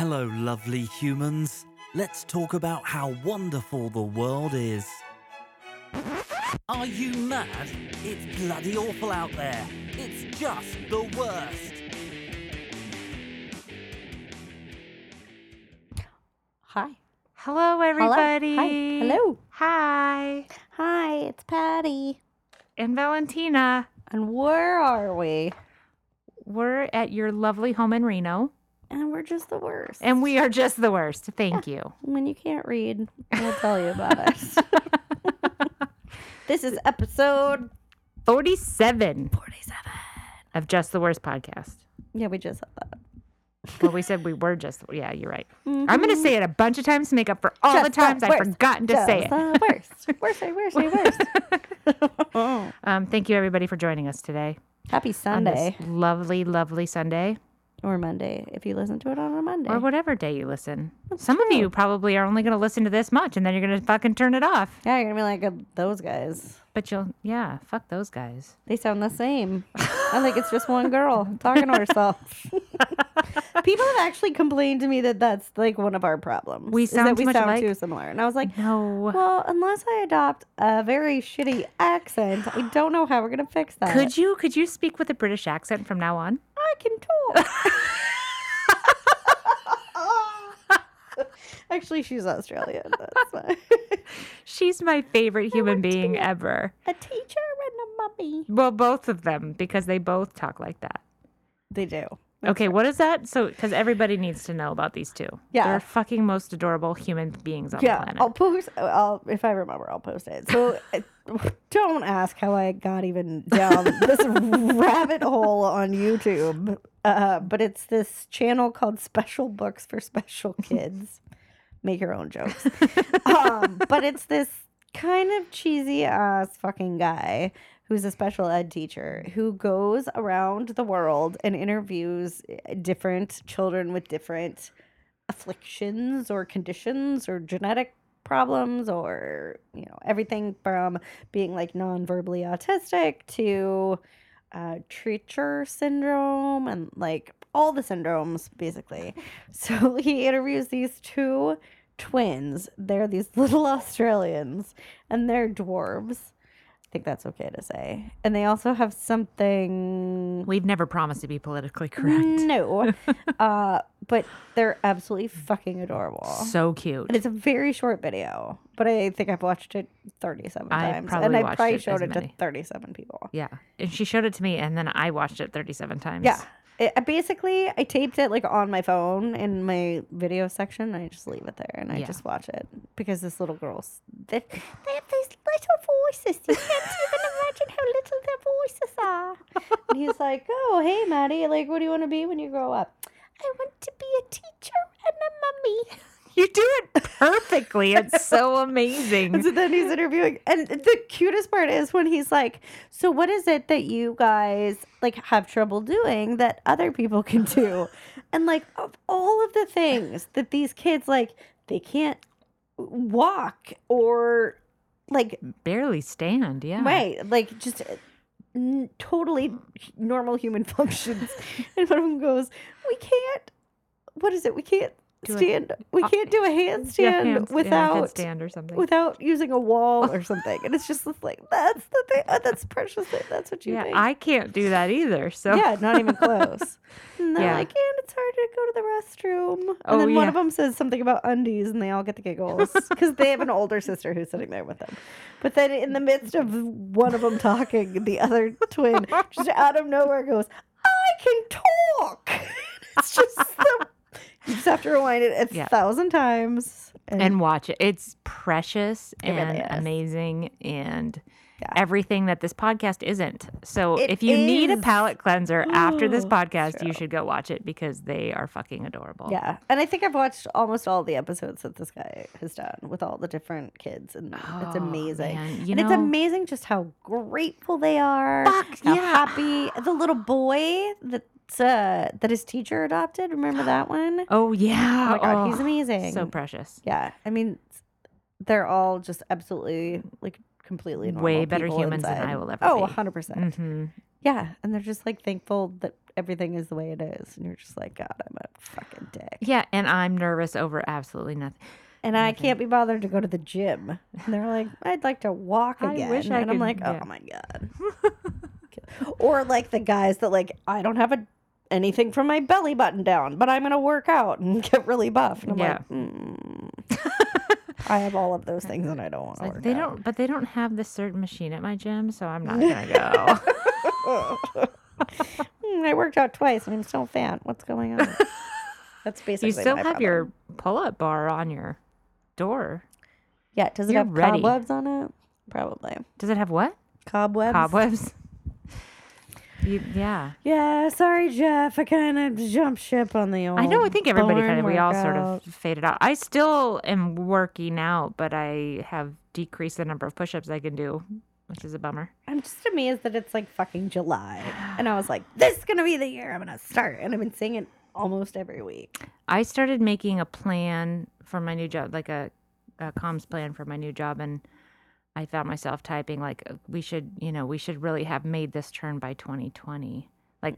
Hello, lovely humans. Let's talk about how wonderful the world is. Are you mad? It's bloody awful out there. It's just the worst. Hi. Hello, everybody. Hi. Hello. Hi. Hi, it's Patty. And Valentina. And where are we? We're at your lovely home in Reno, And we're just the worst. and we are just the worst. Thank you. when you can't read, we'll tell you about it. this is episode 47 47. of Just the Worst podcast. Yeah, we just said that. Well, we said we were just, yeah, you're right. Mhm. I'm going to say it a bunch of times to make up for all Just the times I've forgotten to Just say it. the worst. Worst, worst, worst, worst. Um, thank you, everybody, for joining us today. Happy Sunday lovely, lovely Sunday, or Monday if you listen to it on a Monday. or whatever day you listen. That's Some of you probably are only going to listen to this much, and then you're going to fucking turn it off. Yeah, you're gonna be like uh, those guys. But you'll, yeah, fuck those guys. They sound the same. I think it's just one girl talking to herself. People have actually complained to me that that's like one of our problems. We sound that too we sound alike? too similar, and I was like, No. well, unless I adopt a very shitty accent, I don't know how we're gonna fix that. Could you could you speak with a British accent from now on? I can talk. Actually, she's Australian. She's my favorite human being ever. a teacher and a mummy. Well, both of them because they both talk like that. They do. Okay, what is that? So, because everybody needs to know about these two. Yeah. they're fucking most adorable human beings on yeah, the planet. Yeah, I'll post. I'll if I remember, I'll post it. So don't ask how I got even down this rabbit hole on YouTube. Uh, but it's this channel called Special Books for Special Kids. Make your own jokes. um, but it's this kind of cheesy ass fucking guy who's a special ed teacher who goes around the world and interviews uh, different children with different afflictions or conditions or genetic problems or you know everything from being like non-verbally autistic to uh, Treacher syndrome and like all the syndromes basically. So he interviews these two twins. They're these little Australians and they're dwarves. I think that's okay to say. And they also have something We've never promised to be politically correct. no. uh, but they're absolutely fucking adorable. So cute. and it's a very short video, but I think I've watched it 37 I times. probably and I watched probably it showed it to 37 people. Yeah, and she showed it to me, and then I watched it 37 times. Yeah. It, basically, I taped it like on my phone in my video section. And I just leave it there and I Yeah. just watch it because this little girl's they, they have these little voices. You can't even imagine how little their voices are. and he's like, "Oh, hey, Maddie, like, what do you want to be when you grow up?" I want to be a teacher and a mummy. you do it perfectly. It's so amazing. And so then he's interviewing, and the cutest part is when he's like, "So what is it that you guys like have trouble doing that other people can do?" And like of all of the things that these kids like, they can't walk or like Barely stand. Yeah. right, like just. uh, n- Totally normal human functions, and one of them goes, "We can't. What is it? We can't Stand. we uh, can't do a handstand Yeah, hands- yeah, without or something. without using a wall or something. And it's just like that's the thing. uh, That's precious. Thing. That's what you yeah, think. I can't do that either. So yeah, not even close. And they're Yeah. like, and it's hard to go to the restroom. And Oh, then one yeah. of them says something about undies, and they all get the giggles because they have an older sister who's sitting there with them. But then, in the midst of one of them talking, the other twin just out of nowhere goes, "I can talk." it's just you just have to rewind it a Yeah. thousand times. and watch it. It's precious It and is. amazing and Yeah. everything that this podcast isn't. So It if you need a is. palate cleanser after this podcast, you should go watch it because they are fucking adorable. Yeah, and I think I've watched almost all the episodes that this guy has done with all the different kids, and it's Oh, amazing. man. You and it's amazing just how grateful they are, Fuck, how yeah. happy. The little boy that's uh, that his teacher adopted. Remember that one? Oh yeah. Oh my god, he's Oh, amazing. So precious. yeah, I mean, they're all just absolutely like completely normal Way better humans than. I will ever be. Oh, be. 100 percent. hmm Yeah, and they're just like thankful that everything is the way it is, and you're just like, God, I'm a fucking dick. Yeah, and I'm nervous over absolutely nothing. And I can't be bothered to go to the gym. And they're like, I'd like to walk again. I wish I and I'm like, oh yeah. my god. or like the guys that like, I don't have a anything from my belly button down, but I'm gonna work out and get really buff. And I'm Yeah. like, mm. I have all of those things, and I don't want to like work they out. don't, but they don't have this certain machine at my gym, so I'm not gonna go. Hmm, I worked out twice, and I'm still fat. What's going on? That's basically. you still have problem. your pull-up bar on your door. Yeah. Does it you're have ready. cobwebs on it? Probably Does it have what? cobwebs. Cobwebs. You, yeah, Yeah, sorry, Jeff. I kind of jumped ship on the old. I know. I think everybody kind of we all sort of faded out. I still am working out, but I have decreased the number of push-ups I can do, which is a bummer. I'm just amazed that it's like fucking July, and I was like, "This is gonna be the year I'm gonna start," and I've been saying it almost every week. I started making a plan for my new job, like a, a comms plan for my new job, and I found myself typing like, uh, "We should, you know, we should really have made this turn by 2020." Like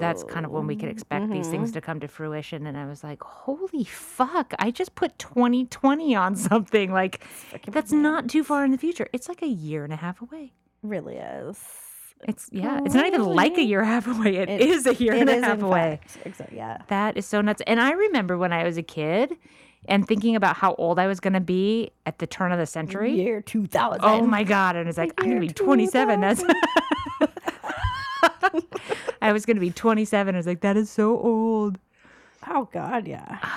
that's kind of when we could expect these things to come to fruition. And I was like, "Holy fuck! I just put 2020 on something. Like that's not too far in the future. It's like a year and a half away." really is. It's yeah. It's not even like a year and a half away. It- it is a year It and a half away. fact. Exactly. Yeah. That is so nuts. And I remember when I was a kid and thinking about how old I was going to be at the turn of the century. Year 2000. Oh my God. And it's like, I'm going to be 27. That's. I was going to be 27. I was like, that is so old. Oh God, yeah.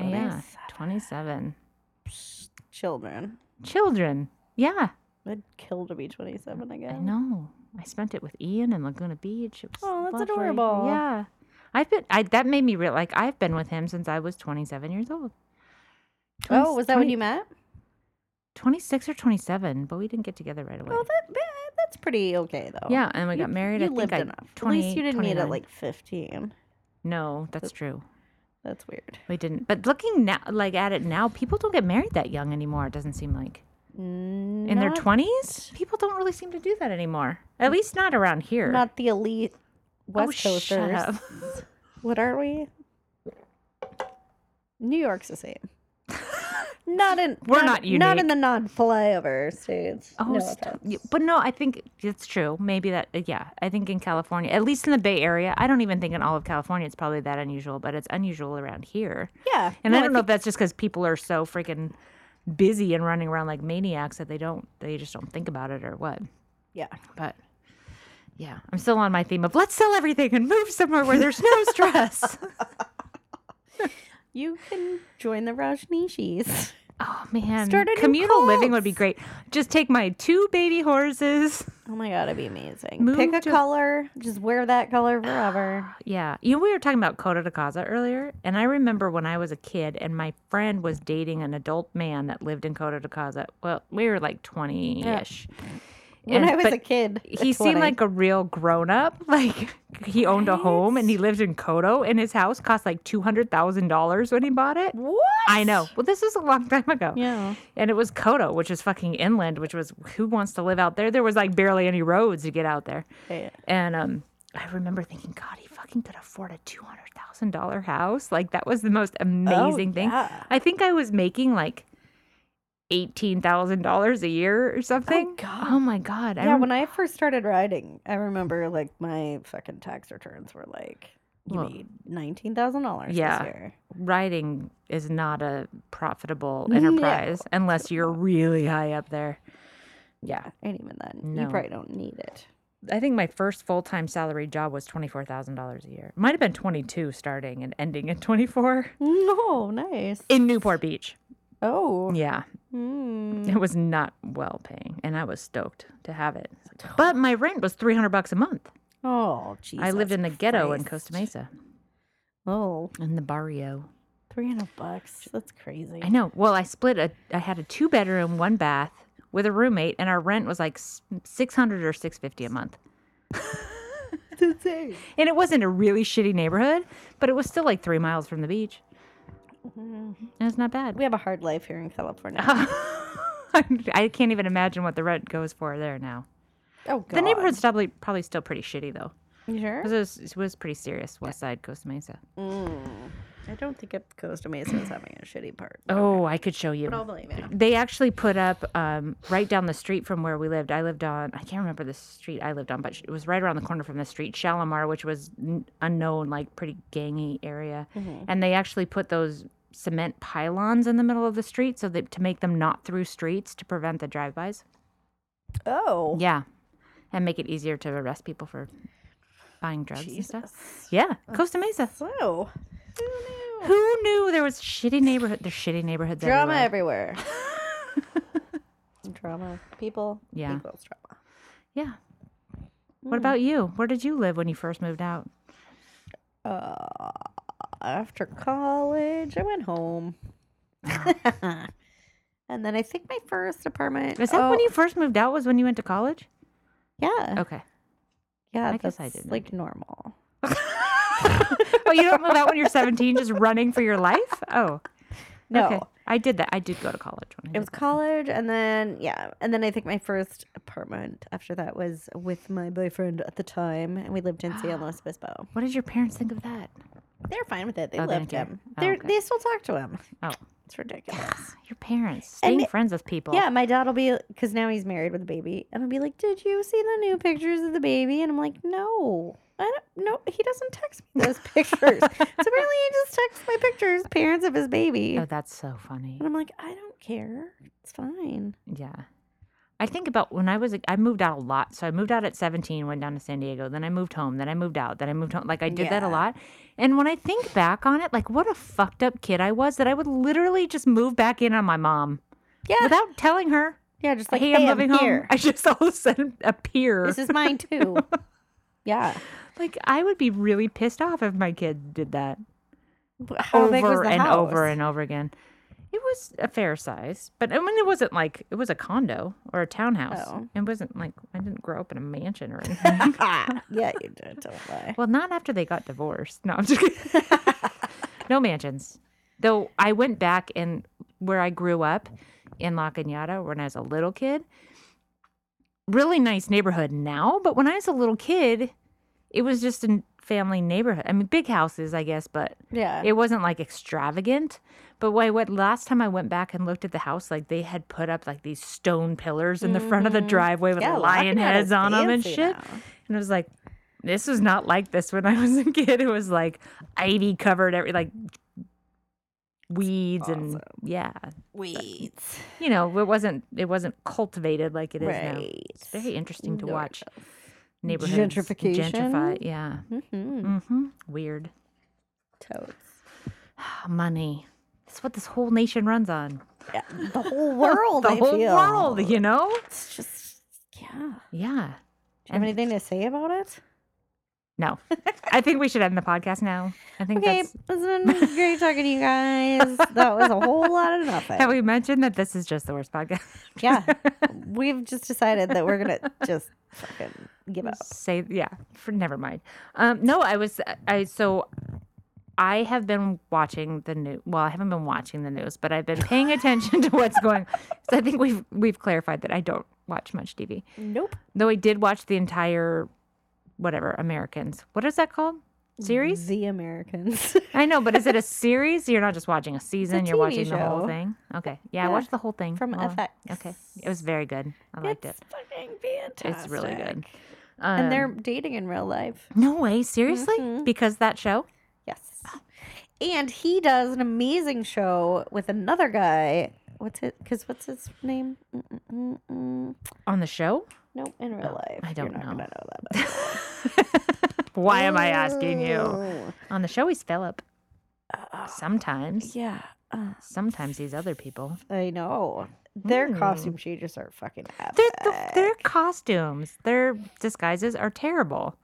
Yeah. 27. Children. Children. Yeah. I'd kill to be 27 again. I know. I spent it with Ian in Laguna Beach. It was Oh, that's lovely. adorable. Yeah. I've been, I, that made me real, like, I've been with him since I was 27 years old. Oh, was that when you met? 26 or 27, but we didn't get together right away. Oh, that, that that's pretty okay though. yeah, and we got married. You I think lived I, enough. At least you didn't meet at like 15. No, that's true. That's weird. We didn't. But looking now, like at it now, people don't get married that young anymore. It doesn't seem like in their twenties, people don't really seem to do that anymore. At least not around here. Not the elite West oh, Coasters. What are we? New York's the same. not in We're not Not in the non-flyover states. Oh, no st- but no, I think it's true. Maybe that, uh, yeah. I think in California, at least in the Bay Area, I don't even think in all of California it's probably that unusual, but it's unusual around here. Yeah, And no, I don't know think- if that's just because people are so freaking busy and running around like maniacs that they don't, they just don't think about it or what. Yeah, But yeah, I'm still on my theme of let's sell everything and move somewhere where there's no stress. you can join the Rajneeshis. oh man, Start a communal living would be great. Just take my two baby horses. Oh my god, it'd be amazing. Move Pick a to- color, just wear that color forever. Yeah, you know we were talking about Coto de Caza earlier, and I remember when I was a kid and my friend was dating an adult man that lived in Coto de Caza. Well, we were like twenty ish. When And- I was a kid, he 20. seemed like a real grown up. Like he owned a home and he lived in Coto, and his house cost like two hundred thousand dollars when he bought it. what? I know. Well, this was a long time ago. Yeah. And it was Coto, which is fucking inland, which was who wants to live out there? There was like barely any roads to get out there. Yeah. And um, I remember thinking, God, he fucking could afford a two hundred thousand dollar house. Like that was the most amazing thing. Oh, yeah. I think I was making like eighteen thousand dollars a year or something. Oh, God. Oh my God! I Yeah, rem- when I first started riding, I remember like my fucking tax returns were like, you Well, made nineteen thousand dollars yeah. this year. riding is not a profitable No. enterprise unless you're really high up there. Yeah, and even then, No. you probably don't need it. I think my first full time salary job was twenty four thousand dollars a year. Might have been twenty two starting and ending at twenty four No, nice. in Newport Beach. Oh, Yeah, mm. it was not well paying, and I was stoked to have it. But my rent was three hundred bucks a month. oh, Jesus. I lived in the ghetto in Costa Mesa, Oh, in the barrio. 300 bucks. That's crazy. I know. Well, I split a. I had a two bedroom, one bath with a roommate, and our rent was like six hundred or six fifty a month. It's insane. And it wasn't a really shitty neighborhood, but it was still like three miles from the beach. And it's not bad. We have a hard life here in California. I can't even imagine what the rent goes for there now. Oh, God. The neighborhood's probably probably still pretty shitty though. You sure? It was, it was pretty serious. West Side, Costa Mesa. Mm. I don't think it Costa Mesa is having a shitty part. Oh, I could show you. But I'll believe you. They actually put up um, right down the street from where we lived. I lived on, I can't remember the street I lived on, but it was right around the corner from the street, Shalimar, which was n- unknown, like pretty gangy area. And they actually put those cement pylons in the middle of the street so that to make them not through streets to prevent the drive-bys. Oh. Yeah, and make it easier to arrest people for buying drugs and stuff. Yeah, Costa Mesa. So, who knew? Who knew there was shitty neighborhood? There's shitty neighborhoods Drama everywhere. everywhere. drama. People. Yeah. People's drama. Yeah. What about you? Where did you live when you first moved out? Uh, after college, I went home. and then I think my first apartment. Is that when oh, you first moved out? Was when you went to college? Yeah. Okay. Yeah. I guess I that's, didn't. Like normal. oh, you don't know that when you're 17, just running for your life? Oh, No. okay. I did that. I did go to college when I It was college, and then yeah, and then I think my first apartment after that was with my boyfriend at the time, and we lived in San Luis Obispo. What did your parents think of that? They're fine with it. They Oh, loved him. Oh, okay. they still talk to him. Oh, It's ridiculous. your parents And staying it- friends with people. Yeah, my dad will be because now he's married with a baby, and I'll be like, "Did you see the new pictures of the baby?" And I'm like, "No, I don't. No, he doesn't text me those pictures. so apparently, he just texts my pictures, parents of his baby." Oh, that's so funny. And I'm like, "I don't care. It's fine." Yeah. I think about when I was, I moved out a lot. So I moved out at 17, went down to San Diego. Then I moved home. Then I moved out. Then I moved home. Like I did that a lot. And when I think back on it, like what a fucked up kid I was that I would literally just move back in on my mom Yeah, without telling her, yeah, just like, hey, "Hey, I'm moving here. home. I just all of a sudden appear. This is mine too." yeah. like I would be really pissed off if my kid did that How big was over the and house? over and over again. It was a fair size, but I mean, it wasn't like it was a condo or a townhouse. Oh. It wasn't like I didn't grow up in a mansion or anything. yeah, you did. Don't lie. well, not after they got divorced. No, I'm just kidding. no mansions. Though I went back and where I grew up in La Cañada when I was a little kid. Really nice neighborhood now, but when I was a little kid, it was just a family neighborhood. I mean, big houses, I guess, but Yeah. it wasn't like extravagant. But when I went last time I went back and looked at the house, like they had put up like these stone pillars in the front of the driveway with Mm-hmm. yeah, lion heads on them and shit. now. And I was like, this was not like this when I was a kid. It was like ivy covered, every like weeds and yeah, Weeds. you know, it wasn't it wasn't cultivated like it is now. It's very interesting to watch Gorgeous. neighborhoods Gentrification? gentrify. Yeah, Mm-hmm. hmm weird. Totes. Money. That's what this whole nation runs on. Yeah, the whole world. the I whole feel. world, you know? It's just yeah. Do Yeah. you have anything to say about it? No. I think we should end the podcast now. I think Okay, that's it's been great talking to you guys. That was a whole lot of nothing. have we mentioned that this is just the worst podcast? yeah, we've just decided that we're gonna just fucking give up. Say yeah, for never mind. Um no, I was I so I have been watching the news. Well, I haven't been watching the news, but I've been paying attention to what's going. So I think we've we've clarified that I don't watch much TV. Nope. Though I did watch the entire whatever Americans. What is that called? Series? The Americans. I know, but is it a series? You're not just watching a season, you're TV watching the whole thing. Okay. Yeah, I watched the whole thing. from Well, FX. Okay. It was very good. I liked it's it. fucking fantastic. It's really good. and they're Um, dating in real life. No way, seriously? Mhm. Because that show? Yes. And he does an amazing show with another guy. What's it? Because what's his name? Mm-mm-mm-mm. On the show? Nope, in real life. Oh, I don't You're not know. know that. Why am I asking you? Oh. On the show, he's Philip. Uh, Sometimes. yeah, uh, Sometimes he's other people. I know. Their Mm. costume changes are fucking epic. Their, the, their costumes, their disguises are terrible.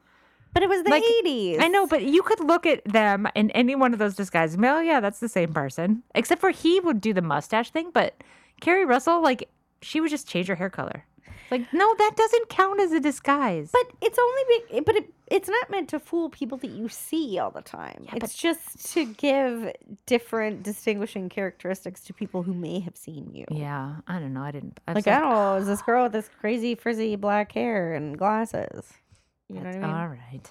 but it was the like, 80s. I know, but you could look at them in any one of those disguises. and be, Oh, yeah, that's the same person. Except for he would do the mustache thing, but Keri Russell, like, she would just change her hair color. Like, no, that doesn't count as a disguise. But it's only be- but it, it's not meant to fool people that you see all the time. Yeah, it's just to give different distinguishing characteristics to people who may have seen you. yeah, I don't know. I didn't. I was Like, I don't know, is this girl with this crazy frizzy black hair and glasses? You know what I mean? All right.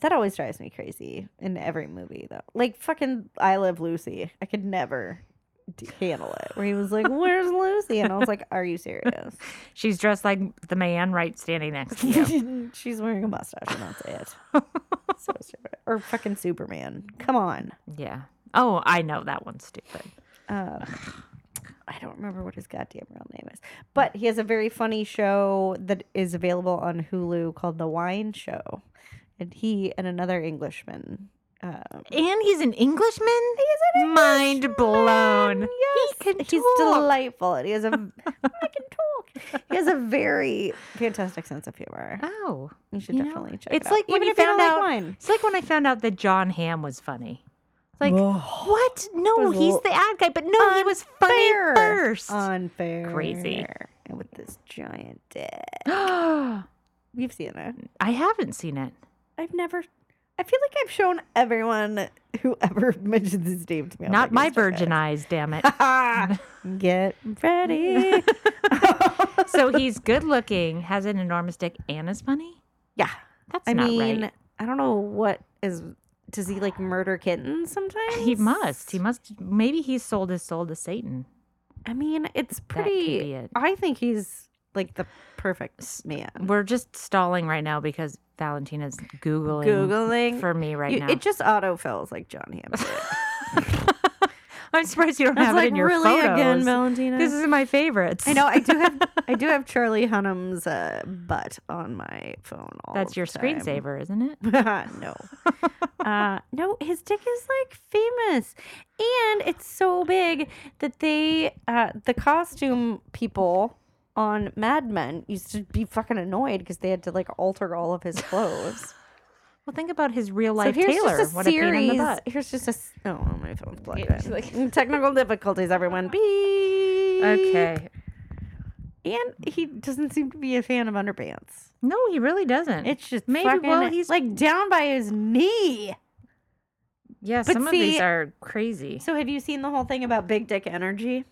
That always drives me crazy in every movie, though. Like fucking I Love Lucy. I could never handle it. Where he was like, "Where's Lucy?" and I was like, "Are you serious?" She's dressed like the man right standing next to you. She's wearing a mustache, and that's it. so stupid. Or fucking Superman. Come on. yeah. Oh, I know that one's stupid. Um, I don't remember what his goddamn real name is, but he has a very funny show that is available on Hulu called The Wine Show, and he and another Englishman. Um, And he's an Englishman? He's an Mind blown. Yes, He can he's talk. delightful, and he has a. I can talk. He has a very fantastic sense of humor. Oh. You should you know, definitely check it's it out. like when Even you if you found don't out- like wine. It's like when I found out that Jon Hamm was funny. Like, Whoa. what? No, he's the ad guy, but no, he was funny Unfair. first. Unfair. Crazy. And with this giant dick. I You've seen it. I haven't seen it. I've never. I feel like I've shown everyone who ever mentions his name to me. I'm Not like, my "Let's check it virgin eyes, damn it. out." Get ready. so he's good looking, has an enormous dick, and is funny? yeah. That's I not mean, right. I don't know what is. Does he like murder kittens sometimes? He must. He must. Maybe he sold his soul to Satan. I mean, it's could pretty. be it. I think he's like the perfect man. We're just stalling right now because Valentina's Googling, Googling for me right You- now. It just autofills like Jon Hamm. did. I'm surprised you don't was have like, it in your really photos. again, Valentina. This is my favorites. I know. I do have. I do have Charlie Hunnam's uh, butt on my phone. All That's your screensaver, isn't it? no. uh, no, his dick is like famous. And it's so big that they, uh, the costume people on Mad Men used to be fucking annoyed because they had to like alter all of his clothes. Well, think about his real so life here's Taylor. just a what a pain in the series. butt. Here's just a. s- Oh, my phone's plugged Yeah, in. like- Technical difficulties, everyone. Beep. Okay. And he doesn't seem to be a fan of underpants. No, he really doesn't. It's just Maybe, fucking, well, he's- like down by his knee. yeah, but some of these are crazy. So have you seen the whole thing about big dick energy?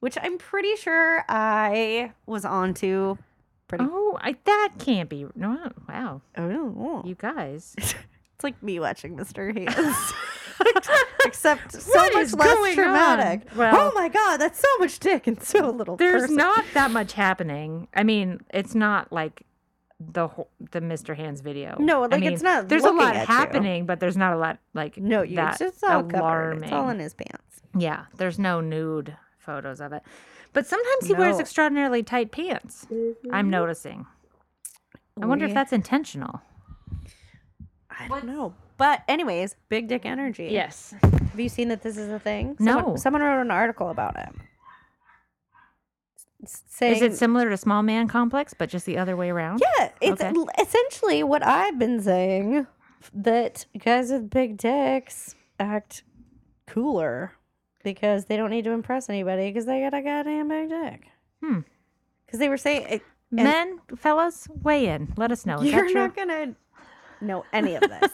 Which I'm pretty sure I was onto pretty Oh, I, that can't be. No, wow. oh, You guys. it's like me watching Mr. Hayes. Except so much less dramatic. Well- oh my god, that's so much dick and so little There's person. not that much happening. I mean, it's not like the whole, the Mr. Hands video. No, I like, mean, it's not There's a lot at you. happening, but there's not a lot like No, you that it's just all covered. alarming. It's all in his pants. Yeah, there's no nude photos of it. But sometimes he wears extraordinarily tight pants. I'm mm-hmm. noticing. I wonder if that's intentional. I don't know. But anyways, big dick energy. Yes. Have you seen that this is a thing? Someone, No. Someone wrote an article about it. Saying, Is it similar to small man complex, but just the other way around? Yeah, it's Okay. essentially what I've been saying that guys with big dicks act cooler because they don't need to impress anybody because they got a goddamn big dick. Hmm. Because they were saying it, Men, fellas, weigh in. Let us know. Is you're not gonna know any of this,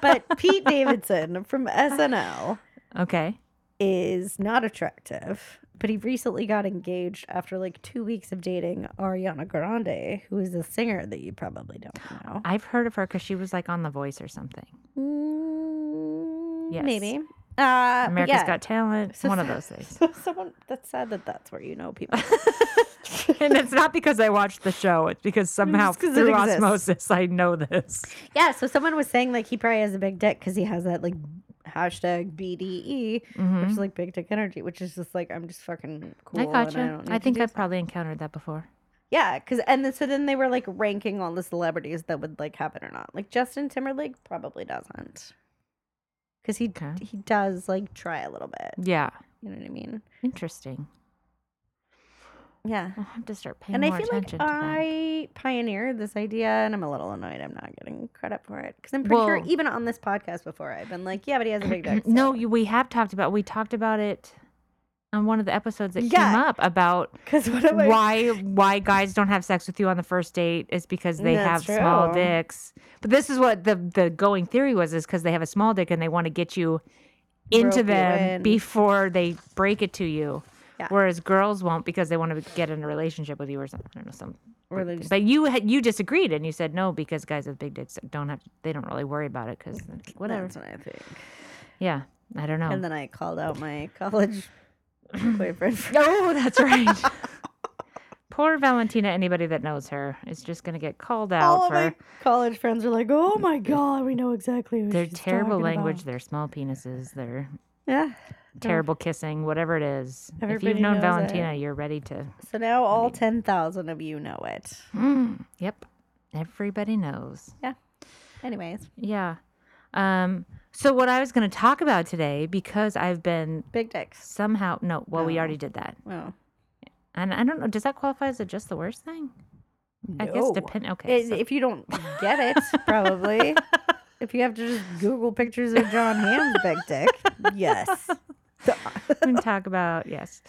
but Pete Davidson from SNL Okay. is not attractive, but he recently got engaged after like two weeks of dating Ariana Grande, who is a singer that you probably don't know. I've heard of her because she was like on The Voice or something. Mm, Yes. Maybe. Uh, America's yeah. Got Talent. So one of those things. So someone that's sad that that's where you know people. and it's not because I watched the show. It's because somehow Just 'cause it through osmosis I know this. yeah. So someone was saying like he probably has a big dick because he has that like hashtag BDE, which Mhm. is like big dick energy, which is just like I'm just fucking cool. I and gotcha. don't I, think I've probably encountered that before. Yeah, because and then, so then they were like ranking all the celebrities that would like have it or not. Like Justin Timberlake probably doesn't, because he Okay. he does like try a little bit. Yeah. You know what I mean? Interesting. Yeah. I'll have to start paying And I feel like attention to that. I pioneered this idea, and I'm a little annoyed I'm not getting credit for it because I'm pretty sure even on this podcast before I've been like, yeah, but he has a big dick. no, so- you, we have talked about. We talked about it on one of the episodes that Yeah. came up about Because what am I? why why guys don't have sex with you on the first date is because they That's have small dicks. But this is what the the going theory was is because they have a small dick and they want to get you into you them in. before they break it to you. Yeah. Whereas girls won't because they want to get in a relationship with you or something. I don't know some. But you had you disagreed and you said no because guys with big dicks don't have they don't really worry about it because whatever. That's what I think. Yeah, I don't know. And then I called out my college boyfriend. Oh, that's right. Poor Valentina. Anybody that knows her is just gonna get called out all of for my college friends are like, "Oh my god, we know exactly who their she's terrible talking language, about." their small penises, their Yeah. terrible kissing, whatever it is. if you've known knows Valentina, you're ready to. So now all ten thousand of you know it. Mm, yep, everybody knows. Yeah. Anyways, Yeah. Um. So what I was going to talk about today, because I've been big dicks. somehow no, well, we No. already did that, Oh. and I don't know. Does that qualify as a just the worst thing? I guess No. depend. Okay. So- If you don't get it, probably. if you have to just Google pictures of Jon Hamm's big dick, yes. we can talk about yes.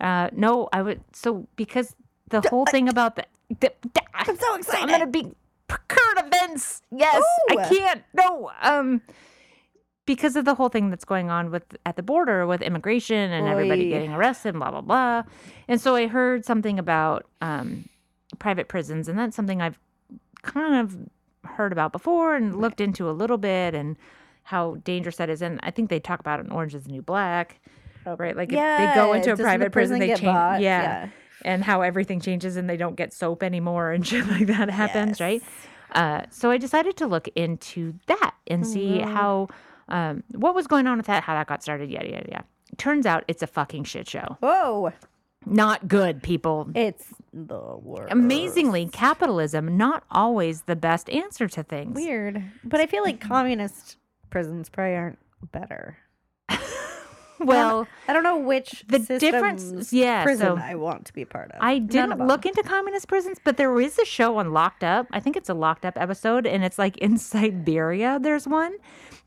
Uh, no, I would. So because the whole thing about the, the, I'm so excited. I'm excited. gonna be current events. Yes, I can't. No, um, because of the whole thing that's going on with at the border with immigration and everybody getting arrested, and blah blah blah. And so I heard something about um, private prisons, and that's something I've kind of heard about before and looked into a little bit, and how dangerous that is. And I think they talk about it in Orange Is the New Black. Right, like if they go into a the private prison, they change, bought? yeah, and how everything changes and they don't get soap anymore and shit like that happens, right? Uh, so I decided to look into that and see how um, what was going on with that, how that got started, yada yada yada. Turns out it's a fucking shit show. Whoa, Not good, people. it's the worst. Amazingly, capitalism not always the best answer to things. weird, but I feel like communist prisons probably aren't better. Well, I don't know which The difference- yeah, prison so I want to be part of. I didn't look into communist prisons, but there is a show on Locked Up. I think it's a Locked Up episode, and it's like in Siberia. There's one,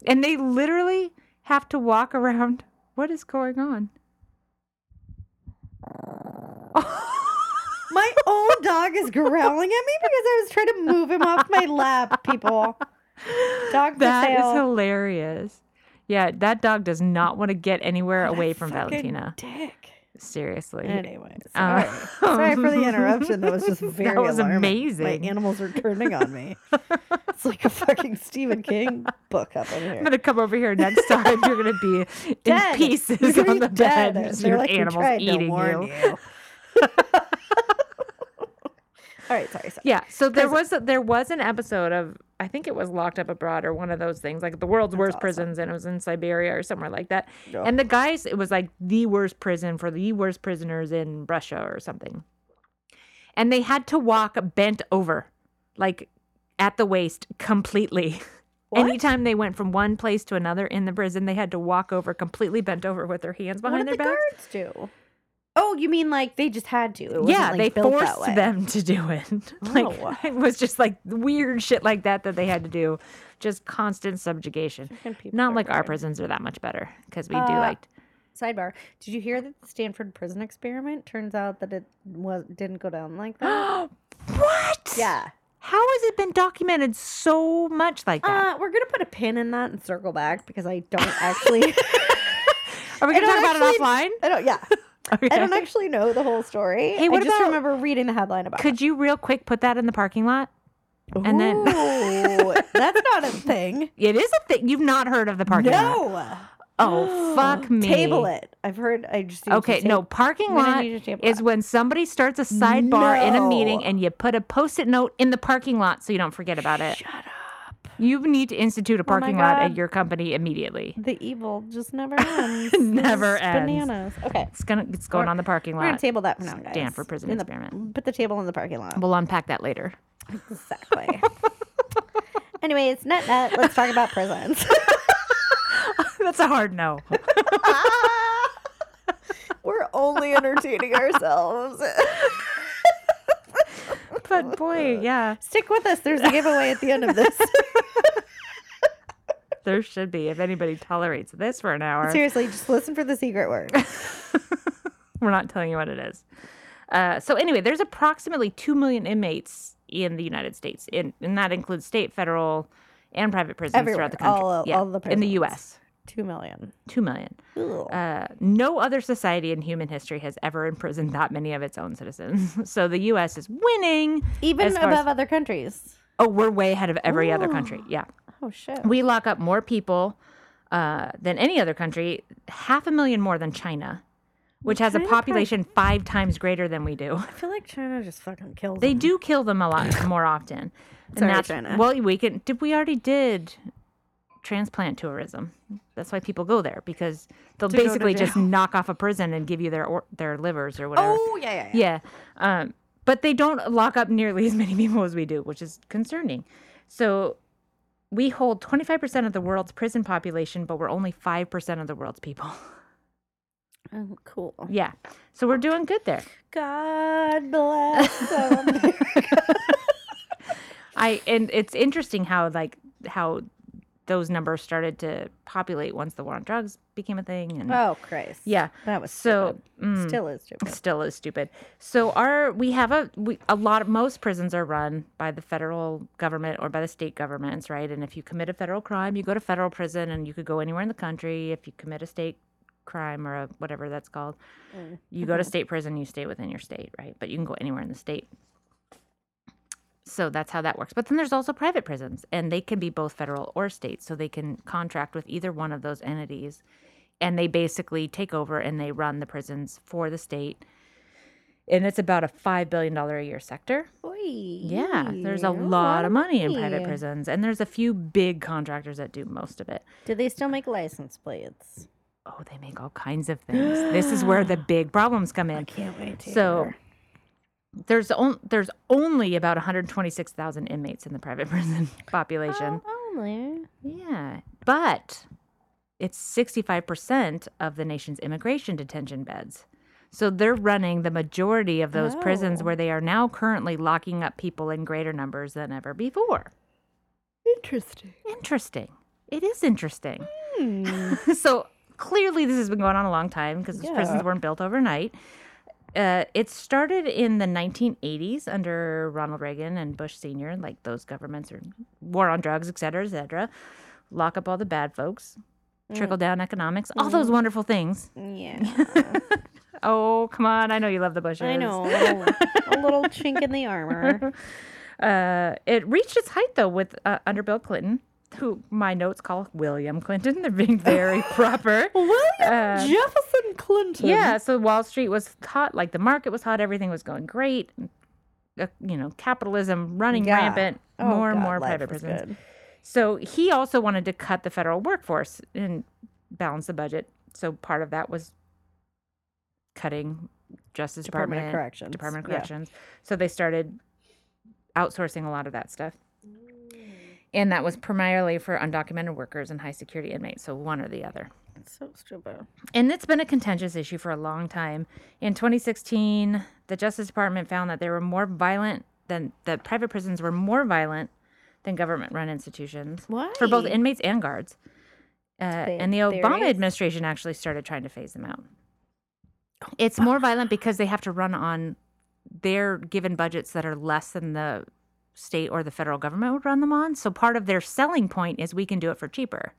and they literally have to walk around. What is going on? My own dog is growling at me because I was trying to move him off my lap. People, dog That is hilarious. Yeah, that dog does not want to get anywhere That away from Valentina. Dick. Seriously. Anyways, Uh, sorry. sorry for the interruption. That was just very That was alarming. amazing. My animals are turning on me. it's like a fucking Stephen King book up in here. I'm gonna come over here next time. You're gonna be in Dead. pieces You're gonna on the dead. bed. They're Your like, "We animals eating you. you. All right, sorry, sorry. Yeah, so there was a, there was an episode of I think it was Locked Up Abroad or one of those things like the world's worst awesome. prisons, and it was in Siberia or somewhere like that. Yeah. And the guys, it was like the worst prison for the worst prisoners in Russia or something, and they had to walk bent over, like at the waist completely. What? Anytime they went from one place to another in the prison, they had to walk over completely bent over with their hands What behind did their the backs. guards do? Oh, you mean like they just had to? Yeah, like, they built that forced them to do it. like Oh. it was just like weird shit like that that they had to do. Just constant subjugation. Not like our prisons are that much better because we do Uh, like Sidebar: Did you hear that the Stanford prison experiment turns out that it was didn't go down like that? what? yeah. How has it been documented so much like that? Uh, we're gonna put a pin in that and circle back because I don't actually. are we gonna talk about actually- it offline? I don't. Yeah, Okay. I don't actually know the whole story. Hey, what I just about- remember reading the headline about. It. Could you real quick put that in the parking lot? it. and then- that's not a thing. It is a thing. You've not heard of the parking lot. no. Oh, fuck me. Table it. I've heard. I just need Okay, no, parking lot is when somebody starts a sidebar in a meeting and you put a post-it note in the parking lot so you don't forget about it. Shut up. You need to institute a Oh parking lot at your company immediately. The evil just never ends. Never ends. Bananas. Okay. It's gonna it's going We're- on the parking lot. We're gonna table that for now, guys. Stanford prison In the- experiment. Put the table in the parking lot. We'll unpack that later. Exactly. Anyways, net net. Let's talk about prisons. That's a hard no. We're only entertaining ourselves. But boy, yeah, Stick with us. There's a giveaway at the end of this. there should be if anybody tolerates this for an hour. Seriously, just listen for the secret word. We're not telling you what it is. Uh, so anyway, there's approximately two million inmates in the United States, in, and that includes state, federal, and private prisons Everywhere, throughout the country. all- yeah, all the in the. U.S. Two million. Two million. Uh, no other society in human history has ever imprisoned that many of its own citizens. So the U.S. is winning. Even far as- above other countries. Oh, we're way ahead of every other country. Yeah. Oh shit. We lock up more people uh, than any other country, half a million more than China, which has a population five times greater than we do. I feel like China just fucking kills. They them. do kill them a lot more often. And Sorry, that's China. well, we can. Did we already did transplant tourism? That's why people go there because they'll To go to basically just jail. knock off a prison and give you their or, their livers or whatever. Oh yeah, yeah, yeah. Yeah. Um, but they don't lock up nearly as many people as we do, which is concerning. So we hold 25% of the world's prison population, but we're only 5% of the world's people. Oh, cool. yeah. So we're doing good there. God bless America. I and it's interesting how like how those numbers started to populate once the war on drugs became a thing and oh Christ. yeah. That was So stupid. mm, Still is stupid. still is stupid. So our we have a we, a lot of most prisons are run by the federal government or by the state governments, right? And if you commit a federal crime, you go to federal prison, and you could go anywhere in the country. If you commit a state crime or a, whatever that's called, you go to state prison. You stay within your state, right? But you can go anywhere in the state. So that's how that works. But then there's also private prisons, and they can be both federal or state. So they can contract with either one of those entities, and they basically take over and they run the prisons for the state. And it's about a $5 billion a year sector. Oy, Yeah, there's a oh, lot of money in private prisons, and there's a few big contractors that do most of it. Do they still make license plates? Oh, they make all kinds of things. this is where the big problems come in. I can't wait to. So hear. There's on, there's only about 126,000 inmates in the private prison population. Oh, only. Yeah, but it's 65% of the nation's immigration detention beds. So they're running the majority of those prisons Oh. where they are now currently locking up people in greater numbers than ever before. Interesting. Interesting. It is interesting. Hmm. so clearly this has been going on a long time because these prisons weren't built overnight. Uh, it started in the 1980s under Ronald Reagan and Bush Sr. Like those governments are war on drugs, et cetera, et cetera. Lock up all the bad folks, trickle down economics, all those wonderful things. Yeah. Oh, come on. I know you love the Bushes. I know. a little chink in the armor. Uh, it reached its height though with uh, under Bill Clinton, who my notes call William Clinton. They're being very proper. William Uh, Jefferson Clinton. Yeah, so Wall Street was hot, like the market was hot, everything was going great. Uh, you know, capitalism running Yeah. rampant, Oh, more and more private prisons. good. So he also wanted to cut the federal workforce and balance the budget. So part of that was cutting Justice Department Department, of Corrections. Department of Yeah. Corrections. So they started outsourcing a lot of that stuff. And that was primarily for undocumented workers and high security inmates. So one or the other. It's so stupid. And it's been a contentious issue for a long time. In 2016, the Justice Department found that they were more violent than the private prisons were more violent than government run institutions Why? for both inmates and guards. Uh, and the Obama theories? administration actually started trying to phase them out. It's more violent because they have to run on their given budgets that are less than the state or the federal government would run them on. So part of their selling point is we can do it for cheaper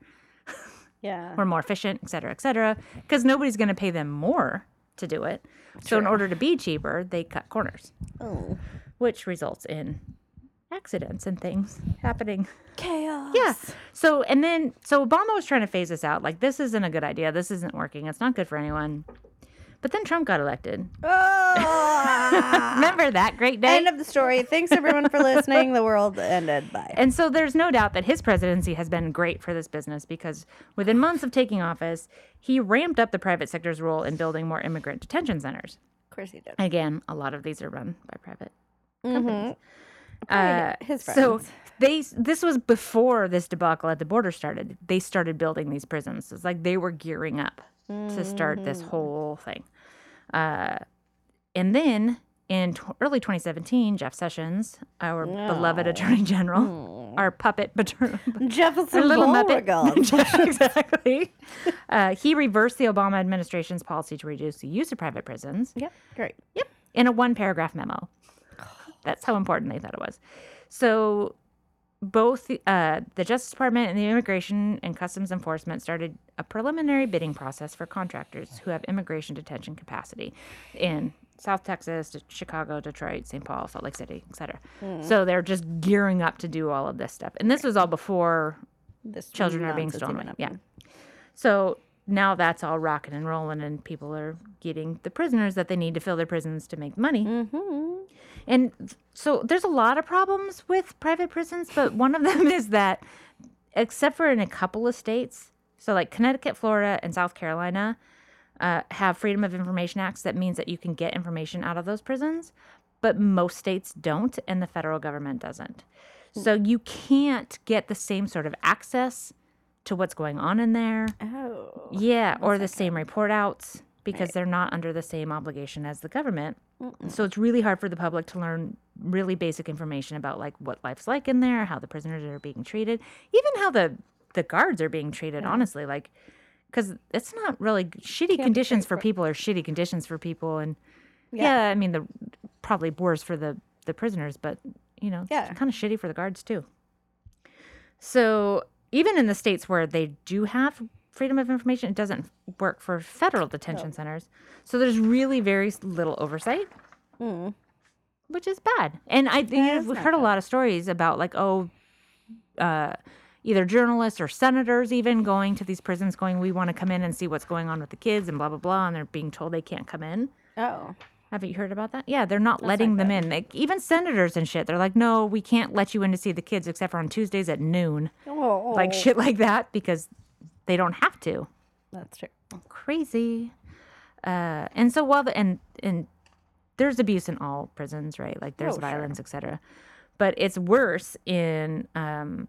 Yeah. we're more efficient, et cetera, et cetera, because nobody's going to pay them more to do it. So, in order to be cheaper, they cut corners, Oh. which results in accidents and things happening. Chaos. Yeah. So, and then, so Obama was trying to phase this out. Like, this isn't a good idea. This isn't working. It's not good for anyone. But then Trump got elected. Oh. Remember that great day? End of the story. Thanks everyone for listening. The world ended. Bye. And so there's no doubt that his presidency has been great for this business because within months of taking office, he ramped up the private sector's role in building more immigrant detention centers. Of course he did. Again, a lot of these are run by private Mm-hmm. companies. Uh, his so they this was before this debacle at the border started. They started building these prisons. It's like they were gearing up to start this Mm-hmm. whole thing. Uh, and then in t- early 2017, Jeff Sessions, our beloved Attorney General, our puppet paternal. Jefferson Our little Beauregard. Exactly. Uh, he reversed the Obama administration's policy to reduce the use of private prisons. yep, great. Yep. In a one paragraph memo. That's how important they thought it was. So both uh, the Justice Department and the Immigration and Customs Enforcement started a preliminary bidding process for contractors who have immigration detention capacity in South Texas, Chicago, Detroit, St. Paul, Salt Lake City, etc. So they're just gearing up to do all of this stuff. And this was all before This children are being stolen. Yeah. So now that's all rocking and rolling, and people are getting the prisoners that they need to fill their prisons to make money. Mm-hmm. And so there's a lot of problems with private prisons, but one of them is that, except for in a couple of states, so like Connecticut, Florida, and South Carolina, uh, have Freedom of Information Acts that means that you can get information out of those prisons, but most states don't, and the federal government doesn't. So you can't get the same sort of access to what's going on in there. Oh. Yeah, or the same report outs because they're not under the same obligation as the government. So it's really hard for the public to learn really basic information about like what life's like in there, how the prisoners are being treated, even how the the guards are being treated. Honestly, like because it's not really shitty conditions for people or shitty conditions for people, and yeah, I mean the probably worse for the the prisoners, but you know, Yeah. kind of shitty for the guards too. So even in the states where they do have freedom of information, it doesn't work for federal detention centers. So there's really very little oversight, which is bad. And I think Yeah, we've heard a lot of stories about like, oh, uh, either journalists or senators even going to these prisons, going, we want to come in and see what's going on with the kids and blah blah blah, and they're being told they can't come in. Oh. Haven't you heard about that? Yeah, they're not letting them in. Like even senators and shit, they're like, no, we can't let you in to see the kids except for on Tuesdays at noon, Oh. like shit like that because they don't have to. That's true. Crazy. Uh, and so while the and and there's abuse in all prisons, right? Like there's Oh, sure. violence, etc. But it's worse in um,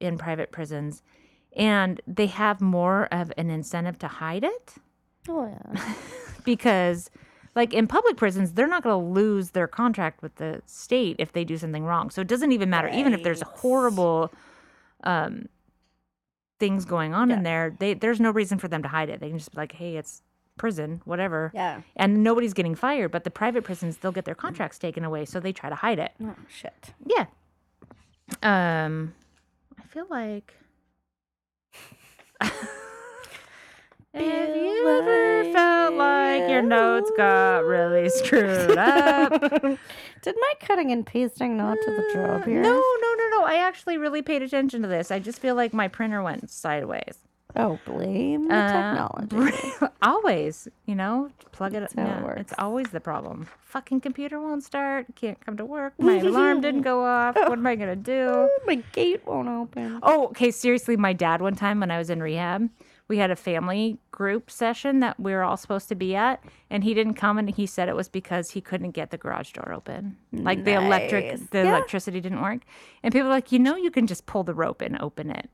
in private prisons, and they have more of an incentive to hide it Oh yeah. because like in public prisons they're not going to lose their contract with the state if they do something wrong so it doesn't even matter even if there's a horrible um things going on in there they there's no reason for them to hide it they can just be like hey it's prison whatever Yeah. and nobody's getting fired but the private prisons they'll get their contracts taken away so they try to hide it Oh shit. yeah um i feel like Have you ever felt like your notes got really screwed up? Did my cutting and pasting not to the job here? No, no, no. I actually really paid attention to this. I just feel like my printer went sideways. Oh, blame the Uh, technology. always, you know, plug it. That's how it. It's always the problem. Fucking computer won't start. Can't come to work. My alarm didn't go off. What am I gonna do? Oh, my gate won't open. Oh, okay. Seriously, my dad one time when I was in rehab, we had a family group session that we were all supposed to be at, and he didn't come, and he said it was because he couldn't get the garage door open, like the electric, the Yeah. electricity didn't work, and people were like, you know, you can just pull the rope and open it.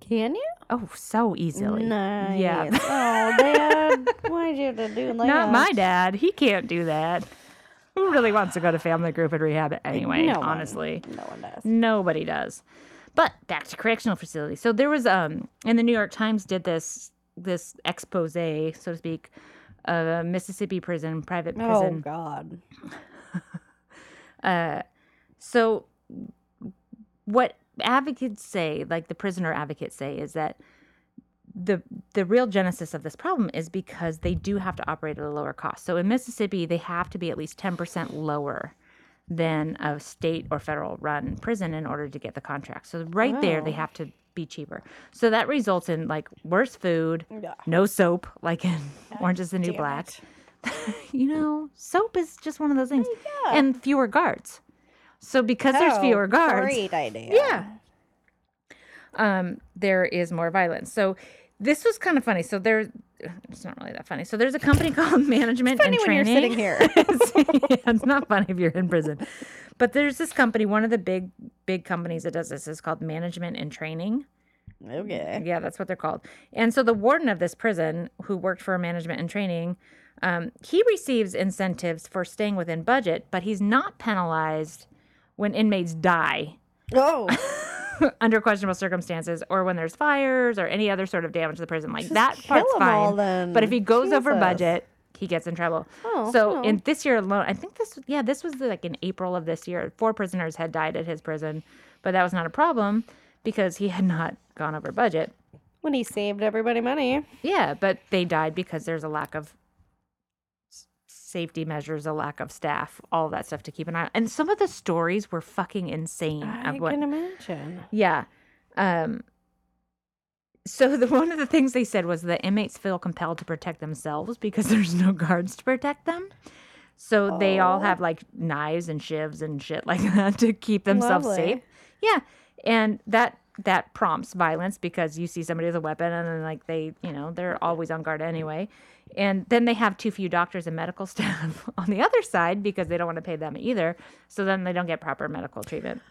Can you? Oh, so easily. Nice. Yeah. oh, Dad, why'd you have to do like Not my dad. He can't do that. Who really wants to go to family group and rehab anyway? No one. honestly. No one does. Nobody does. But back to correctional facilities. So there was um and the New York Times did this this expose, so to speak, of a Mississippi prison, private prison. Oh prison. God. So what advocates say, like the prisoner advocates say, is that the the real genesis of this problem is because they do have to operate at a lower cost. So in Mississippi, they have to be at least ten percent lower than a state or federal run prison in order to get the contract. So right there, they have to be cheaper. So that results in like worse food, Yeah. no soap, like in Orange is the New Black. You know, soap is just one of those things, yeah. and fewer guards. So because there's Oh, fewer guards, Great idea. yeah. um, there is more violence. So this was kind of funny. So there, it's not really that funny. So there's a company called Management Funny and when you're Training. sitting here. yeah, it's not funny if you're in prison. But there's this company, one of the big, big companies that does this is called Management and Training. Okay. Yeah, that's what they're called. And so the warden of this prison, who worked for management and training, um, he receives incentives for staying within budget, but he's not penalized when inmates die Oh, under questionable circumstances or when there's fires or any other sort of damage to the prison. Like Just that part's all fine. then. But if he goes over budget, he gets in trouble. Oh, so oh. in this year alone, I think this yeah, this was like in April of this year. Four prisoners had died at his prison, but that was not a problem because he had not gone over budget. when he saved everybody money. Yeah, but they died because there's a lack of safety measures, a lack of staff, all that stuff to keep an eye on. And some of the stories were fucking insane. I what, can imagine. yeah. Um so the one of the things they said was the inmates feel compelled to protect themselves because there's no guards to protect them. So they all Oh. have like knives and shivs and shit like that to keep themselves Lovely. safe. Yeah. And that that prompts violence because you see somebody with a weapon and then like they, you know, they're always on guard anyway. And then they have too few doctors and medical staff on the other side because they don't want to pay them either. So then they don't get proper medical treatment.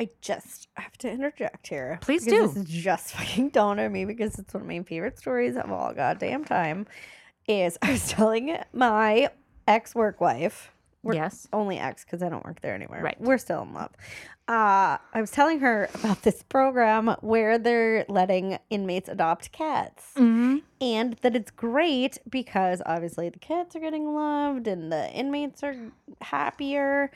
I just have to interject here. Please do. This is just fucking dawned on me because it's one of my favorite stories of all goddamn time. Is I was telling my ex work wife, we're yes. only ex because I don't work there anymore. Right. We're still in love. Uh, I was telling her about this program where they're letting inmates adopt cats. Mm-hmm. And that it's great because obviously the cats are getting loved and the inmates are happier.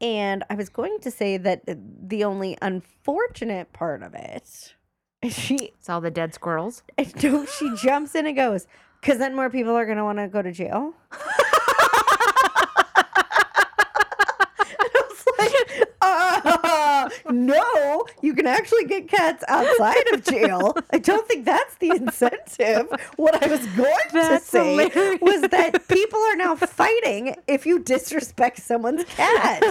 And I was going to say that the only unfortunate part of it is she It's all the dead squirrels. no, she jumps in and goes, because then more people are going to want to go to jail. And I was like, uh, no, you can actually get cats outside of jail. I don't think that's the incentive. What I was going That's to say hilarious. was that people are now fighting if you disrespect someone's cat.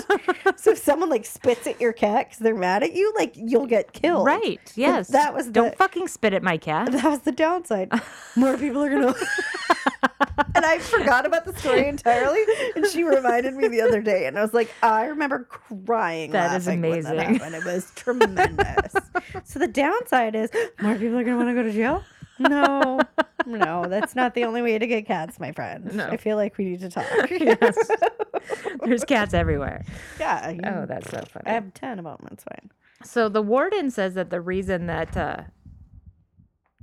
so if someone like spits at your cat because they're mad at you, like you'll get killed. Right. Yes. that was Don't fucking spit at my cat. That was the downside. More people are gonna. and I forgot about the story entirely, and she reminded me the other day, and I was like, I remember crying. That is amazing. when that happened. It was tremendous. so the downside is more people are gonna want to go to jail. No, no, that's not the only way to get cats, my friend. No. I feel like we need to talk. Yes. There's cats everywhere. yeah. you- Oh, that's so funny. I have ten of them. It's fine. So the warden says that the reason that uh,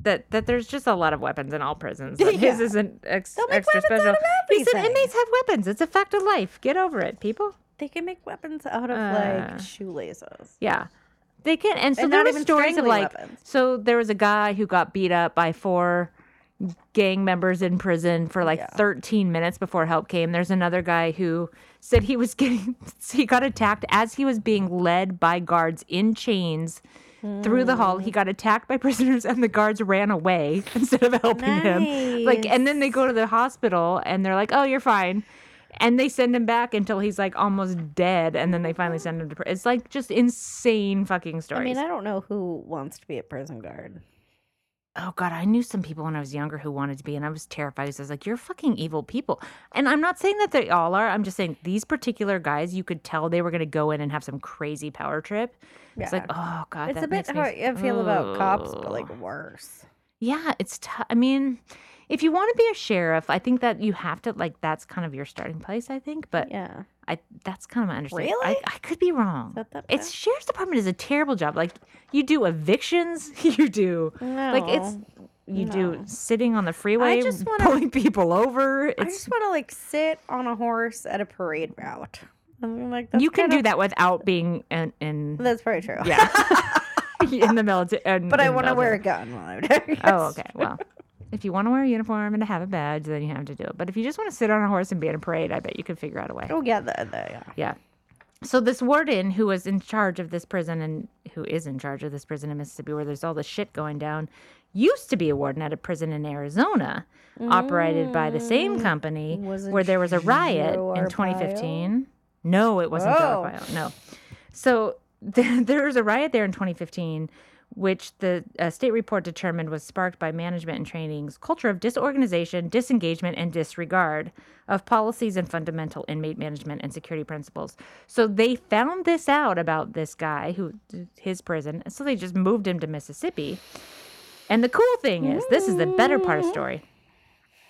that that there's just a lot of weapons in all prisons. That His Yeah. isn't ex- extra weapons special. out of He said inmates have weapons. It's a fact of life. Get over it, people. They can make weapons out of Uh, like shoelaces. Yeah. They can, and so And there were stories of like, weapons. so there was a guy who got beat up by four gang members in prison for like Yeah. 13 minutes before help came. There's another guy who said he was getting, he got attacked as he was being led by guards in chains through the hall. He mm. got attacked by prisoners and the guards ran away instead of helping him. Like, and then they go to the hospital and they're like, oh, you're fine. And they send him back until he's like almost dead, and then they finally send him to. prison. it's like just insane fucking stories. I mean, I don't know who wants to be a prison guard. oh god, I knew some people when I was younger who wanted to be, and I was terrified. I was like, "You're fucking evil people." And I'm not saying that they all are. I'm just saying these particular guys, you could tell they were going to go in and have some crazy power trip. It's like, oh god, it's a bit me how s- I feel about cops, but like worse. Yeah, it's. T- I mean, if you want to be a sheriff, I think that you have to like. That's kind of your starting place, I think. But Yeah. I that's kind of my understanding. Really? I could be wrong. it's sheriff's department is a terrible job. Like you do evictions, you do no, like it's you do sitting on the freeway, I just wanna- pulling people over. I just want to like sit on a horse at a parade route. I'm like, you can do that without being in, in That's very true. yeah in the military. but I want to wear a gun while I'm it. Oh, okay. Well, if you want to wear a uniform and to have a badge, then you have to do it. But if you just want to sit on a horse and be in a parade, I bet you could figure out a way. Oh yeah, the, the, yeah. Yeah. So this warden who was in charge of this prison and who is in charge of this prison in Mississippi where there's all this shit going down used to be a warden at a prison in Arizona operated by the same company Mm. Was where there was a riot in Arpaio? 2015. No, it wasn't. Arpaio. No. So there, there was a riot there in 2015 which the uh, state report determined was sparked by management and training's culture of disorganization, disengagement, and disregard of policies and fundamental inmate management and security principles. So they found this out about this guy who his prison, so they just moved him to Mississippi. And the cool thing is, this is the better part of the story.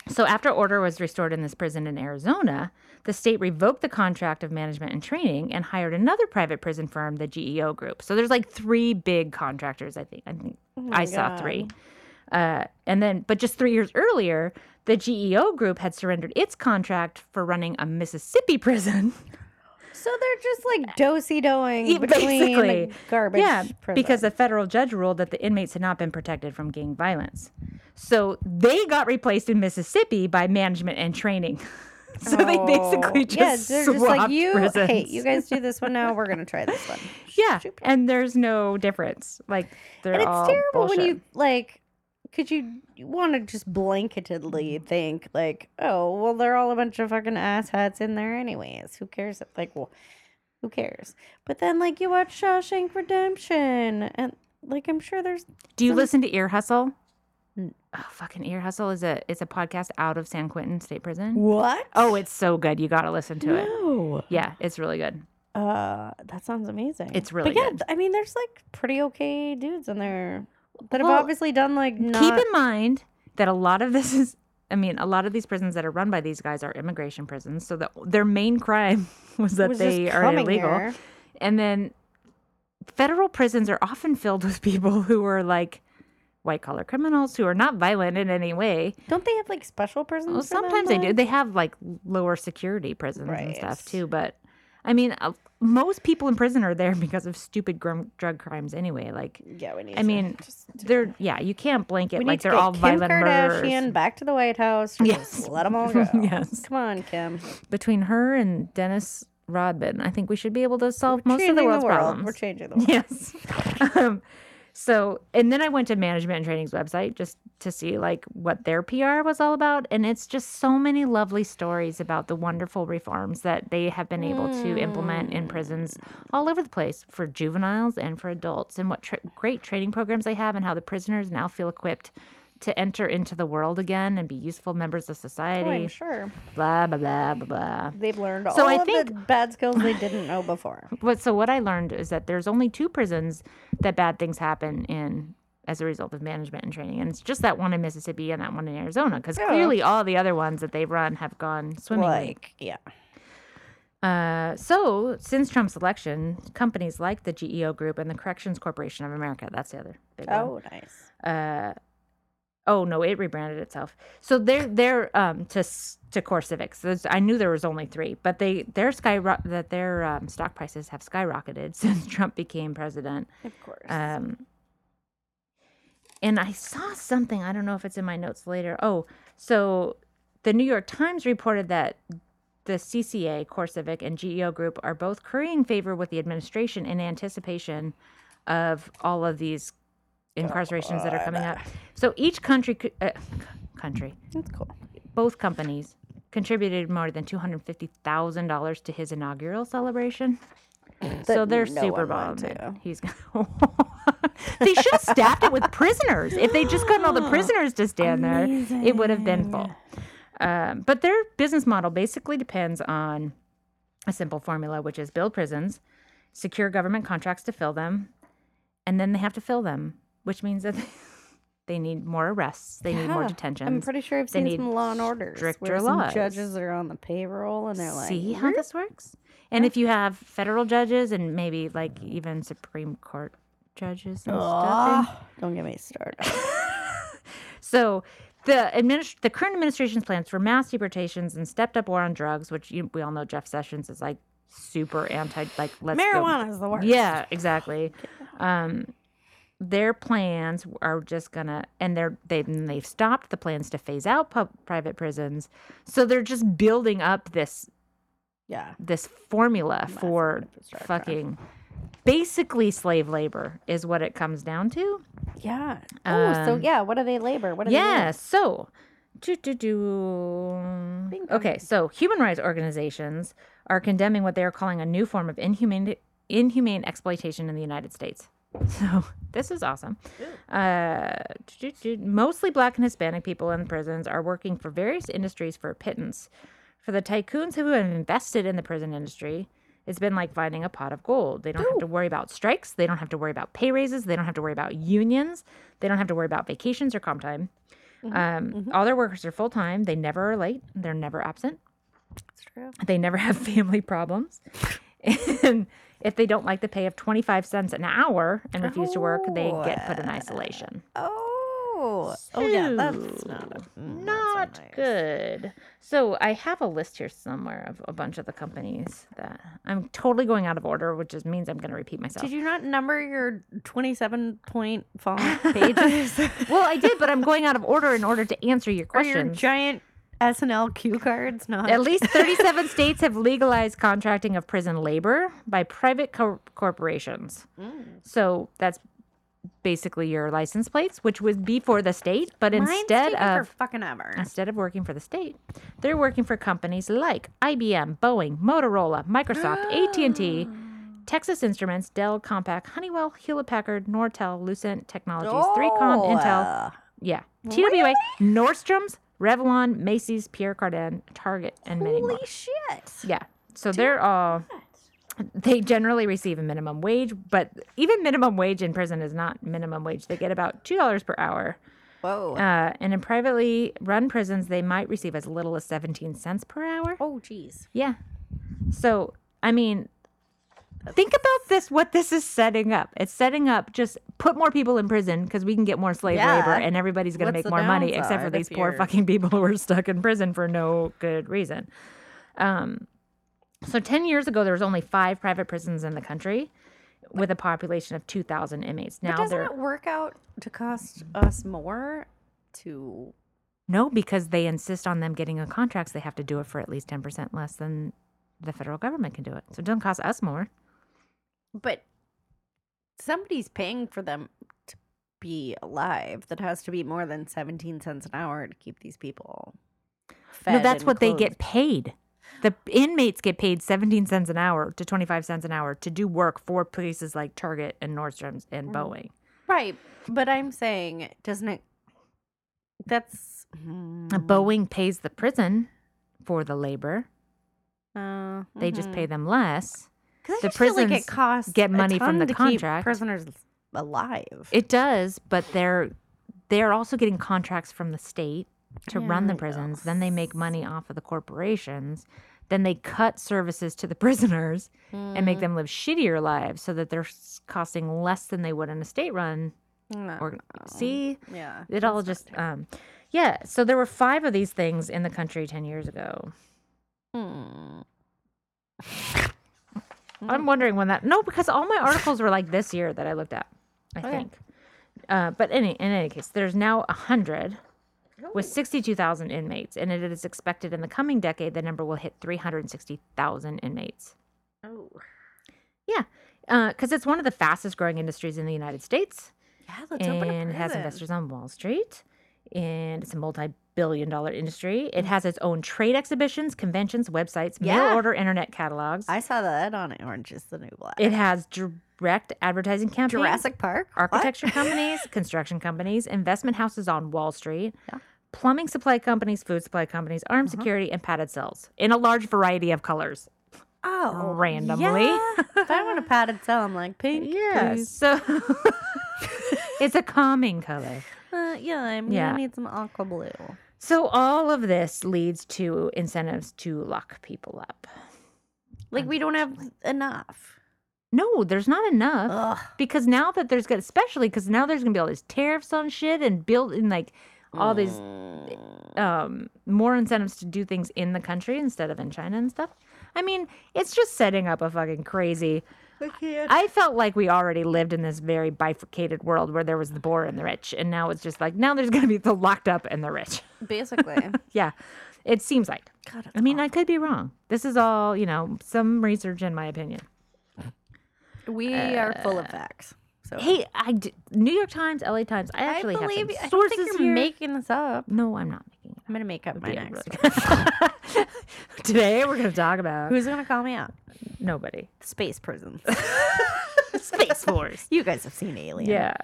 So after order was restored in this prison in Arizona, the state revoked the contract of management and training and hired another private prison firm, the GEO Group. So there's like three big contractors. I think I think I saw three. Uh, and then, but just three years earlier, the GEO Group had surrendered its contract for running a Mississippi prison. So they're just like dosy doing basically. garbage. yeah, because prison. a federal judge ruled that the inmates had not been protected from gang violence. So they got replaced in Mississippi by management and training. so they oh. basically Oh, just yeah, they're just like you. Hey, you guys do this one now. We're gonna try this one. yeah, and there's no difference. Like they're and it's terrible bullshit. when you like because you, you want to just blanketedly think like oh well they're all a bunch of fucking asshats in there anyways who cares like well who cares but then like you watch shawshank redemption and like i'm sure there's Do you some- listen to Ear Hustle? Mm. Oh, fucking Ear Hustle is a it's a podcast out of San Quentin State Prison. what Oh, it's so good. You got to listen to it. no Yeah, it's really good. uh that sounds amazing It's really but yeah good. i mean there's like pretty okay dudes in there that have Well, obviously done like not Keep in mind that a lot of this is I mean, a lot of these prisons that are run by these guys are immigration prisons, so that their main crime was that was they are illegal. And then federal prisons are often filled with people who are like white collar criminals who are not violent in any way. don't they have like special prisons Well, for them, sometimes they do. They have like lower security prisons and stuff too. But I mean, uh, most people in prison are there because of stupid drug crimes anyway. Like, yeah we need I mean, they're yeah, you can't blanket like they're all Kim violent Kardashian murderers. back to the White House. Yes. Just let them all go. Yes. Come on, Kim. Between her and Dennis Rodman, I think we should be able to solve We're most of the world's world. problems. We're changing the world. Yes. um, so, and then I went to Management and Training's website just to see like what their PR was all about, and it's just so many lovely stories about the wonderful reforms that they have been able to implement in hmm. prisons all over the place for juveniles and for adults, and what tra- great training programs they have, and how the prisoners now feel equipped to enter into the world again and be useful members of Oh, society. I'm sure Blah blah blah blah blah. they've learned all So I of the bad skills they didn't know before. But so what I learned is that there's only two prisons that bad things happen in as a result of management and training, and it's just that one in Mississippi and that one in Arizona, because Oh. clearly all the other ones that they've run have gone swimmingly. Like, yeah. Uh, so since Trump's election, companies like the GEO Group and the Corrections Corporation of America, that's the other big one. Oh, nice. Uh, oh no, it rebranded itself. So they're they're um to to CoreCivics. There's, I knew there was only three, but they their sky that their um, stock prices have skyrocketed since Trump became president. Of course. Um, and I saw something. I don't know if it's in my notes later. Oh, so the New York Times reported that the CCA, CoreCivic, and GEO Group are both currying favor with the administration in anticipation of all of these incarcerations that are coming up. So each country, uh, country, That's cool. both companies contributed more than two hundred fifty thousand dollars to his inaugural celebration. so they're no super one went bummed. to. He's they should have staffed it with prisoners. If they just gotten all the prisoners to stand there, it would have been full. Um, but their business model basically depends on a simple formula, which is build prisons, secure government contracts to fill them, and then they have to fill them, which means that they need more arrests, they need more Yeah, detentions. I'm pretty sure I've They seen need some Law and Orders stricter where some laws. judges are on the payroll and they're like, See how this works? And if you have federal judges and maybe like even Supreme Court judges and stuff. "Ugh, don't get me started. So the administ- the current administration's plans for mass deportations and stepped up war on drugs, which you, we all know Jeff Sessions is like super anti like let's go Marijuana is the worst. Yeah, exactly. Um, their plans are just gonna, and they're they've they've stopped the plans to phase out pub, private prisons. So they're just building up this Yeah. this formula Massive for fucking basically slave labor is what it comes down to. Yeah. Oh, so Um, yeah, what are they labor? What do Yeah. they So, do, do, do. Bing okay. So, human rights organizations are condemning what they are calling a new form of inhumane, inhumane exploitation in the United States. So, this is awesome. Uh, mostly black and Hispanic people in prisons are working for various industries for a pittance. For the tycoons who have invested in the prison industry, it's been like finding a pot of gold. They don't have to worry about strikes. They don't have to worry about pay raises. They don't have to worry about unions. They don't have to worry about vacations or comp time. Um, All their workers are full time. They never are late. They're never absent. That's true. They never have family problems. and if they don't like the pay of 25 cents an hour and refuse to work, they oh. get put in isolation. Oh, oh yeah, that's So, not that's Not nice. good. So I have a list here somewhere of a bunch of the companies that I'm totally going out of order, which just means I'm going to repeat myself. Did you not number your twenty-seven point font pages? well, I did, but I'm going out of order in order to answer your question. Are your giant SNL cue cards not? At least 37 states have legalized contracting of prison labor by private cor- corporations. So that's basically your license plates, which would be for the state, but Mine's instead of for fucking ever. instead of working for the state, they're working for companies like IBM, Boeing, Motorola, Microsoft, AT&T, Texas Instruments, Dell, Compaq, Honeywell, Hewlett Packard, Nortel, Lucent Technologies, 3Com, Oh, Intel, uh, yeah, TWA, Nordstrom's, Revlon, Macy's, Pierre Cardin, Target, and many more. Holy shit! Yeah. So they're all they generally receive a minimum wage, but even minimum wage in prison is not minimum wage. They get about two dollars per hour. Whoa. Uh, and in privately run prisons, they might receive as little as seventeen cents per hour. oh jeez. Yeah. So I mean, think about this. What this is setting up? It's setting up just put more people in prison because we can get more slave Yeah. labor, and everybody's going to make more money, except for these poor you're- fucking people who are stuck in prison for no good reason. Um, so ten years ago, there was only five private prisons in the country. With a population of 2,000 inmates. Now doesn't it work out to cost us more to? no, because they insist on them getting a contracts. They have to do it for at least 10% less than the federal government can do it. So it doesn't cost us more. But somebody's paying for them to be alive. That has to be more than seventeen cents an hour to keep these people. Fed no, that's what they get paid. The inmates get paid 17 cents an hour to 25 cents an hour to do work for places like Target and Nordstrom's and Mm. Boeing. Right, but I'm saying, doesn't it? That's hmm, Boeing pays the prison for the labor. Uh, They just pay them less. The feel like prisons it costs get money from the contract. prisoners alive. It does, but they're they're also getting contracts from the state to run the prisons. Then they make money off of the corporations. Then they cut services to the prisoners and make them live shittier lives so that they're costing less than they would in a state run No, or no. see yeah, it all just um yeah so there were five of these things in the country 10 years ago not- i'm wondering when that no because all my articles were like this year that i looked at i Okay. think uh, but any in any case there's now a hundred with 62,000 inmates and it is expected in the coming decade the number will hit 360,000 inmates Oh, yeah because it's one of the fastest growing industries in the united states yeah. Let's open a and it has investors on Wall Street. And it's a multi billion dollar industry. It mm. has its own trade exhibitions, conventions, websites, mail order internet catalogs. I saw that on Orange is the New Black. it has direct advertising campaigns, Jurassic Park. What? architecture companies, construction companies, investment houses on Wall Street. Yeah. Plumbing supply companies, food supply companies, armed uh-huh. security, and padded cells in a large variety of colors. Oh, randomly. yeah. if I want a padded cell, I'm like pink. Yeah. please. So it's a calming color. Uh, yeah, I'm Yeah. gonna need some aqua blue. So all of this leads to incentives to lock people up. Like we don't have enough. No, there's not enough Ugh. because now that there's gonna, especially because now there's gonna be all these tariffs on shit and building like all these um more incentives to do things in the country instead of in China and stuff. I mean, it's just setting up a fucking crazy. I can't. I felt like we already lived in this very bifurcated world where there was the poor and the rich, and now it's just like now there's gonna be the locked up and the rich. Basically. Yeah, it seems like. God, I mean, I could be wrong. This is all, you know, some research in my opinion. we are full of facts. So Hey, I d- New York Times, LA Times. I I actually have some you. I don't sources think you're here. making this up. no, I'm not. I'm gonna make up my next. really- Today we're going to talk about Who's gonna call me out? nobody. Space prisons. Space Force. you guys have seen Alien. Yeah.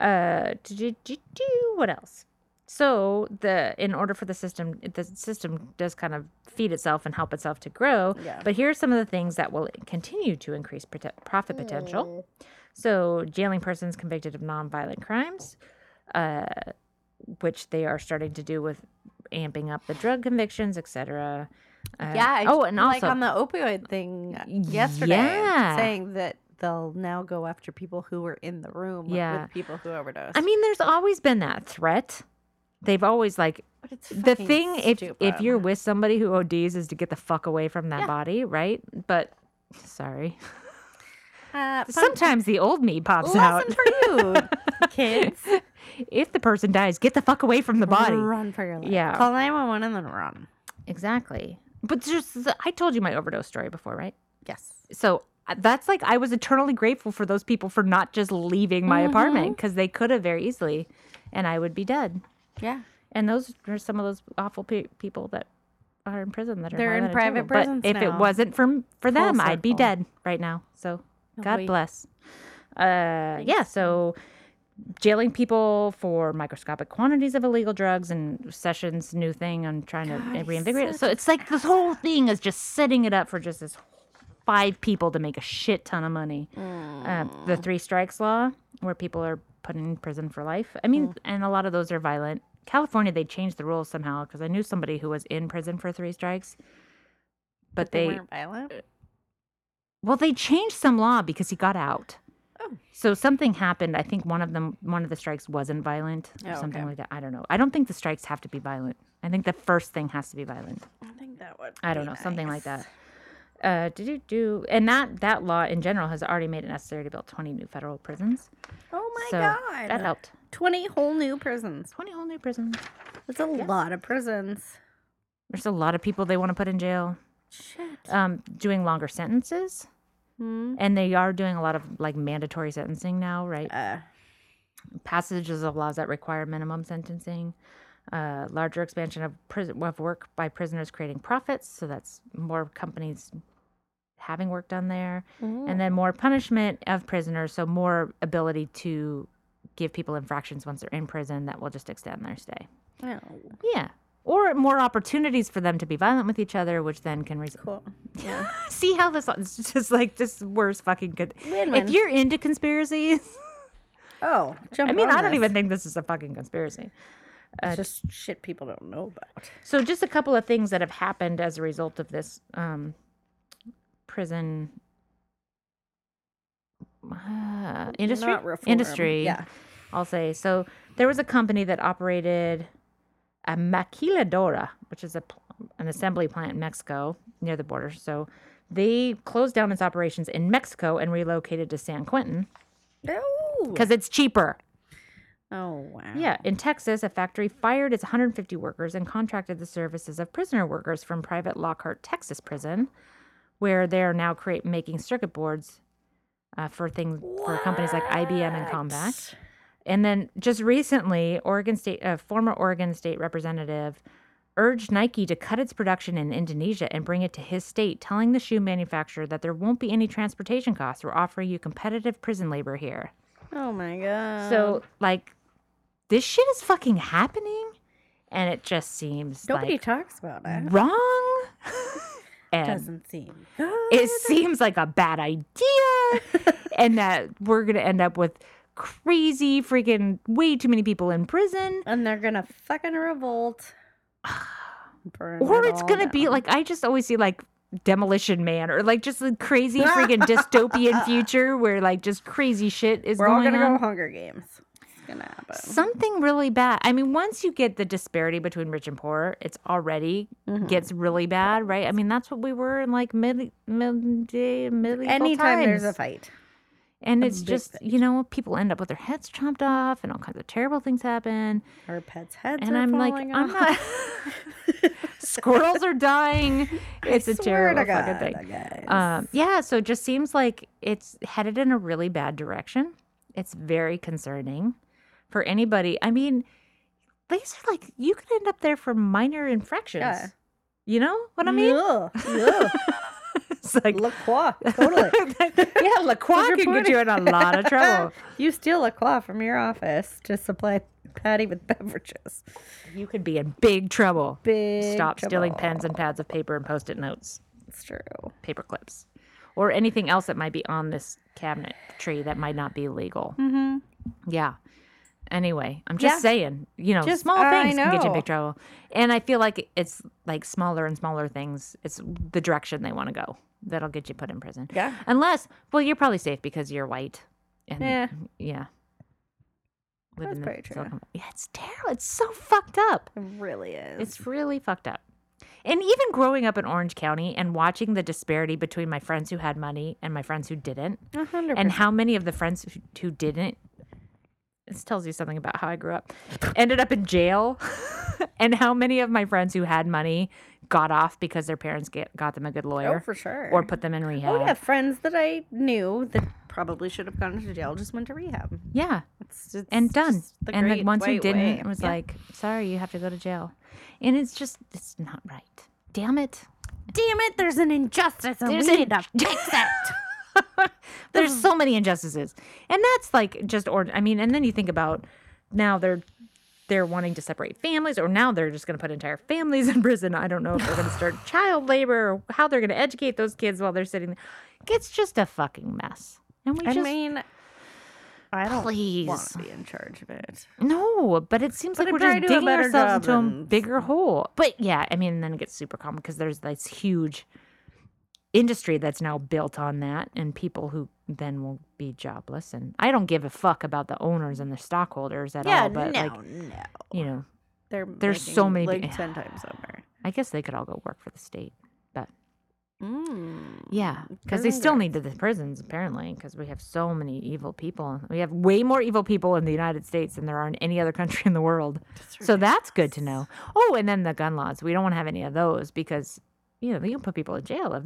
Uh, do, do, do, what else? So the in order for the system, the system does kind of feed itself and help itself to grow. Yeah. But here are some of the things that will continue to increase prote- profit potential. So jailing persons convicted of nonviolent crimes, uh, which they are starting to do with amping up the drug convictions, etc. Uh, Yeah. Oh, and like also on the opioid thing yesterday, Yeah. saying that they'll now go after people who were in the room Yeah. with people who overdosed. I mean, there's always been that threat. They've always like the thing if if you're with somebody who ODs is to get the fuck away from that Yeah. body, right? But sorry, uh, sometimes the old me pops out. for you, kids. if the person dies, get the fuck away from the body. Run for your life. Yeah. Call 911 and then run. Exactly. But just I told you my overdose story before, right? Yes. So uh, that's like I was eternally grateful for those people for not just leaving my Mm-hmm. apartment because they could have very easily, and I would be dead. Yeah. And those are some of those awful pe- people that are in prison that are They're in private prisons But if it wasn't for for them, I'd be dead right now. So God we- bless. Uh, yeah. So jailing people for microscopic quantities of illegal drugs and Sessions' new thing on trying to God, he's reinvigorate. it. So it's like this whole thing is just setting it up for just this five people to make a shit ton of money. Uh, the three strikes law, where people are put in prison for life. I mean, and a lot of those are violent. California, they changed the rules somehow because I knew somebody who was in prison for three strikes, but They, they weren't violent. well, they changed some law because he got out. Oh. So something happened. I think one of them, one of the strikes wasn't violent or Oh, something okay. like that. I don't know. I don't think the strikes have to be violent. I think the first thing has to be violent. I think that would. I don't know, something like that. Uh, do do do, and that that law in general has already made it necessary to build twenty new federal prisons. Oh my so god. that helped. 20 whole new prisons. Twenty whole new prisons. That's a lot of prisons. There's a lot of people they want to put in jail, Shit. um, doing longer sentences, Hmm. and they are doing a lot of like mandatory sentencing now, right? Uh, passages of laws that require minimum sentencing, uh, larger expansion of prison of work by prisoners creating profits, so that's more companies having work done there, and then more punishment of prisoners, so more ability to give people infractions once they're in prison that will just extend their stay. oh, Yeah. Or more opportunities for them to be violent with each other, which then can result. cool. Yeah. See how this it's just like this worst fucking good. Win-win. If you're into conspiracies, Oh, jump I mean, I don't this. even think this is a fucking conspiracy. It's just shit people don't know about. So, just a couple of things that have happened as a result of this um, prison uh, industry. Not. Industry, Yeah. I'll say. So, there was a company that operated a maquiladora, which is a an assembly plant in Mexico near the border. So, they closed down its operations in Mexico and relocated to San Quentin Oh. because it's cheaper. Oh wow. Yeah, in Texas, a factory fired its 150 workers and contracted the services of prisoner workers from private Lockhart, Texas prison, where they are now create making circuit boards uh, for things for companies like IBM and Compaq. And then just recently, Oregon State, a former Oregon State representative, urged Nike to cut its production in Indonesia and bring it to his state, telling the shoe manufacturer that there won't be any transportation costs. We're offering you competitive prison labor here. Oh my god. So like this shit is fucking happening and it just seems nobody like talks about it. wrong. and Doesn't seem good. it seems like a bad idea and that we're going to end up with crazy freaking way too many people in prison and they're gonna fucking revolt. Or it it's going to be like I just always see like Demolition Man or like just a crazy freaking dystopian future where like just crazy shit is we're all going gonna on. go Hunger Games. It's gonna happen. something really bad. I mean, once you get the disparity between rich and poor, it's already Mm-hmm. gets really bad, right? I mean, that's what we were in like mid mid day medieval Anytime times. there's a fight. And it's just you know people end up with their heads chopped off and all kinds of terrible things happen. Our pets' heads And are I'm like, falling I'm not. Squirrels are dying. It's a terrible to fucking thing. Um, yeah, so it just seems like it's headed in a really bad direction. It's very concerning for anybody. I mean, these are like you could end up there for minor infractions. Yeah. You know what I mean? Ugh, ugh. it's like LaCroix, totally. yeah, LaCroix You're can get you in a lot of trouble. you steal LaCroix from your office to supply Patty with beverages. You could be in big trouble. Big Stop stealing pens and pads of paper and post-it notes, It's true. paper clips, or anything else that might be on this cabinet tree that might not be legal. Mm-hmm. Yeah. Anyway, I'm just Yeah. saying, you know, Just- small things can get you in big trouble. And I feel like it's like smaller and smaller things. It's the direction they want to go that'll get you put in prison. Yeah. Unless, well, you're probably safe because you're white. And Yeah. yeah. That's pretty true. Silicon- Yeah, it's terrible. It's so fucked up. It really is. It's really fucked up. And even growing up in Orange County and watching the disparity between my friends who had money and my friends who didn't, a hundred and percent. how many of the friends who- who didn't, this tells you something about how I grew up, ended up in jail, and how many of my friends who had money got off because their parents get, got them a good Oh, lawyer for sure. or put them in rehab. Oh yeah, friends that I knew that probably should have gone to jail just went to rehab. Yeah, It's just and done. the and the great ones who didn't way. it was Yeah. like, sorry, you have to go to jail. And it's just, it's not right. Damn it. damn it, there's an injustice and There's we an- need to fix it. There's so many injustices, and that's like just or I mean, and then you think about now they're they're wanting to separate families, or now they're just going to put entire families in prison. I don't know if they're going to start child labor or how they're going to educate those kids while they're sitting. there. It's just a fucking mess, and we I just mean, I don't Please. want to be in charge of it. no. But it seems But like we're just digging ourselves into a bigger hole. But yeah, I mean, then it gets super common because there's this huge industry that's now built on that and people who then will be jobless. And i don't give a fuck about the owners and the stockholders at yeah, all but no, like no. you know They're there's so many like pe- ten times over. i guess they could all go work for the state but Mm. yeah because they still need the prisons apparently because we have so many evil people. We have way more evil people in the united states than there are in any other country in the world. So that's good to know. Oh and then the gun laws. We don't want to have any of those because you know you can put people in jail if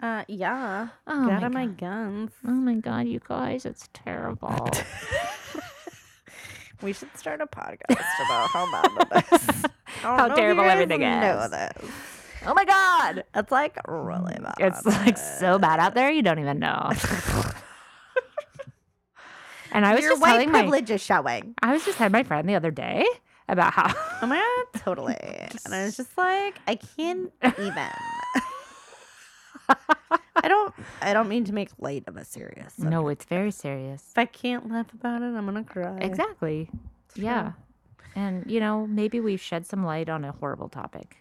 Uh, yeah. Oh Get my out of my God. guns. oh my god you guys it's terrible We should start a podcast about how bad that is. How know if you terrible everything know is. this. oh my god It's like really bad. It's like so bad out there, you don't even know. and I was Your just white telling my, privilege is showing. I was just telling my friend the other day about how Oh my god, totally. And I was just like, I can't even. I don't. I don't mean to make light of a serious. subject. no, it's very serious. If I can't laugh about it, I'm gonna cry. Exactly. Yeah. And you know, maybe we've shed some light on a horrible topic.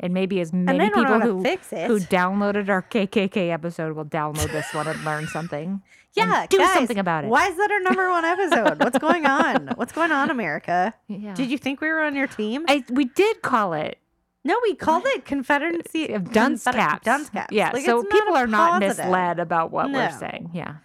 And maybe as many I don't know people who fix it. who downloaded our KKK episode will download this one and learn something. and Yeah, do guys, something about it. Why is that our number one episode? What's going on? What's going on, America? Yeah. Did you think we were on your team? I we did call it no, we called it Confederacy of dunce Confeder- caps. Dunce caps. Yeah, Like, so not people are not positive. misled about what we're saying. Yeah.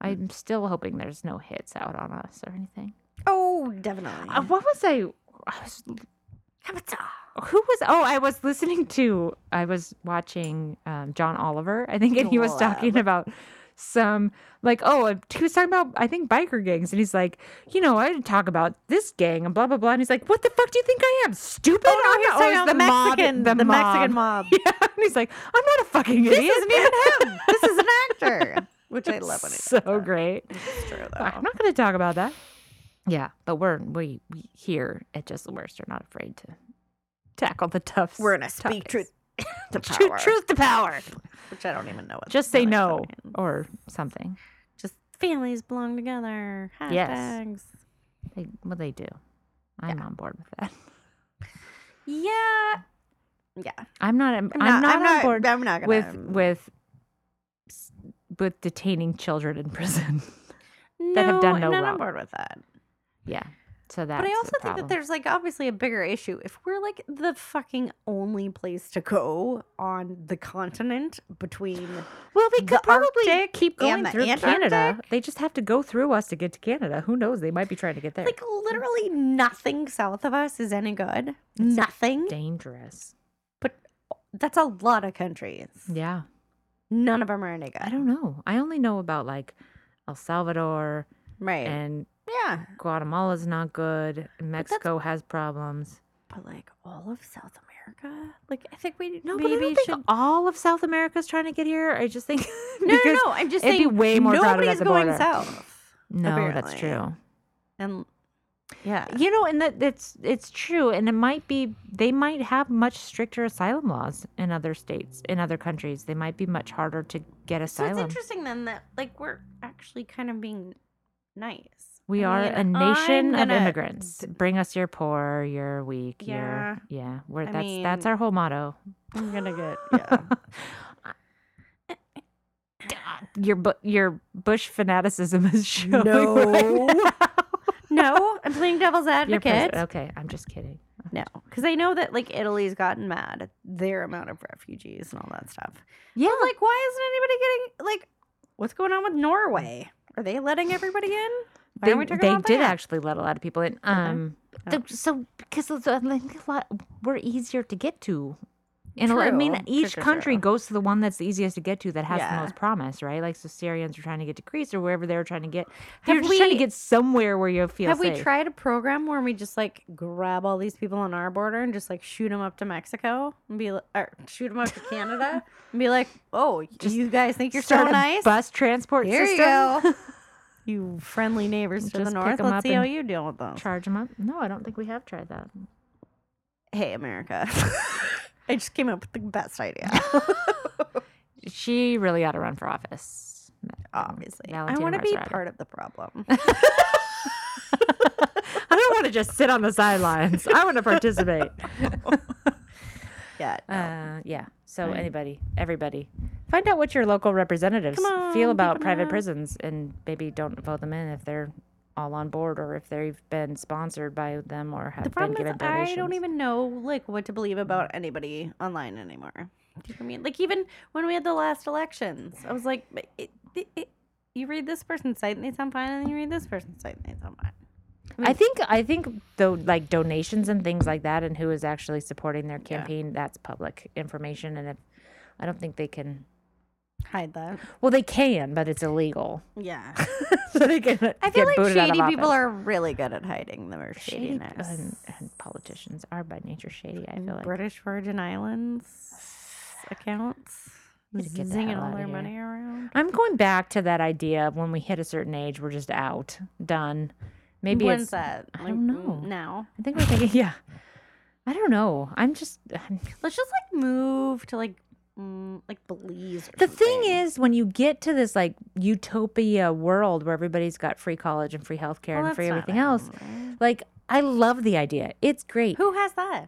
I'm still hoping there's no hits out on us or anything. Oh, definitely. Uh, what was I? I was, who was? Oh, I was listening to. I was watching um, John Oliver. I think, and he was talking about some like oh uh, he was talking about I think biker gangs and he's like you know I talk about this gang and blah blah blah and he's like what the fuck do you think I am stupid Oh no, he's not- talking it's about the Mexican, the, Mexican mob. yeah and he's like I'm not a fucking This idiot isn't even him. This is an actor, which I love when it's so that. great It's true though. I'm not going to talk about that. Yeah, but we're we, we here at Just the Worst are not afraid to tackle the tough. We're gonna speak topics. truth to Truth, power, truth to power. which I don't even know what. Just say no means. or something. Just families belong together. Hashtags. Yes. They, well, they do. I'm on board with that. Yeah. Yeah. I'm not. I'm, I'm not, not I'm on board I'm not gonna. with with with detaining children in prison. that have done no wrong. I'm not wrong. on board with that. yeah. So that's. But I also think that there's like obviously a bigger issue. If we're like the fucking only place to go on the continent between Well, the could probably Arctic keep going through Canada. They just have to go through us to get to Canada. Who knows? They might be trying to get there. like literally nothing south of us is any good. Nothing. dangerous. But that's a lot of countries. Yeah. None of them are any good. I don't know. I only know about like El Salvador Right. and yeah. Guatemala's not good. Mexico has problems. But like all of South America, like I think we No, maybe but I don't think all of South America's trying to get here. I just think No, no, no. I'm just it'd be saying way more crowded at nobody's the going border. south. No, that's true. And yeah, You know, and that it's it's true, and it might be they might have much stricter asylum laws in other states, in other countries. They might be much harder to get asylum. So it's interesting then that like we're actually kind of being nice. We I are mean, a I'm nation of gonna immigrants. Bring us your poor, your weak, Yeah. your yeah. We're, I that's that's mean- our whole motto. I'm gonna get yeah. Your bu- your Bush fanaticism is showing. No. right now. no, I'm playing devil's Your pres- advocate. okay, I'm just kidding. No, because I know that like Italy's gotten mad at their amount of refugees and all that stuff. Yeah, But, like, why isn't anybody getting like? What's going on with Norway? Are they letting everybody in? Why they, we they did that? actually let a lot of people in. Um, Oh. so because of I think a lot we're easier to get to. And I mean, each true, country true. goes to the one that's the easiest to get to that has the most promise, right? Like, so Syrians are trying to get to Greece or wherever they're trying to get. They're just trying to get somewhere where you feel safe? Have safe. we tried a program where we just like grab all these people on our border and just like shoot them up to Mexico and be like, shoot them up to Canada and be like, oh, you guys think you're so nice? bus transport Here you system. go. you friendly neighbors to the Just pick north. 'em Let's up see how and you deal with those. Charge them up. No, I don't think we have tried that. Hey, America. I just came up with the best idea. She really ought to run for office. Obviously, I want to be part of the problem. I don't want to just sit on the sidelines. I want to participate. yeah. no. Uh, yeah. So anybody, everybody, find out what your local representatives Come feel about private prisons, and maybe don't vote them in if they're all on board or if they've been sponsored by them or have the been problem given is donations. I don't even know like what to believe about anybody online anymore. Do you know I mean? Like even when we had the last elections, I was like, it, it, it, you read this person's site and they sound fine, and then you read this person's site and they sound fine. I think I think though like donations and things like that and who is actually supporting their Yeah. campaign that's public information and if I don't think they can Hide that. well they can but it's illegal Yeah. so they can I feel like booted out of shady people are really good at hiding their shady shadiness. and, and politicians are by nature shady I feel like British Virgin Islands accounts Need to get the zinging all their money around. I'm going back to that idea of when we hit a certain age we're just out done maybe When's it's that? I don't know. Mm, now. I think we're thinking yeah I don't know I'm just Let's just like move to like mm, like Belize. Or The thing is, when you get to this like utopia world where everybody's got free college and free healthcare Well, and free everything else, like I love the idea. It's great. Who has that?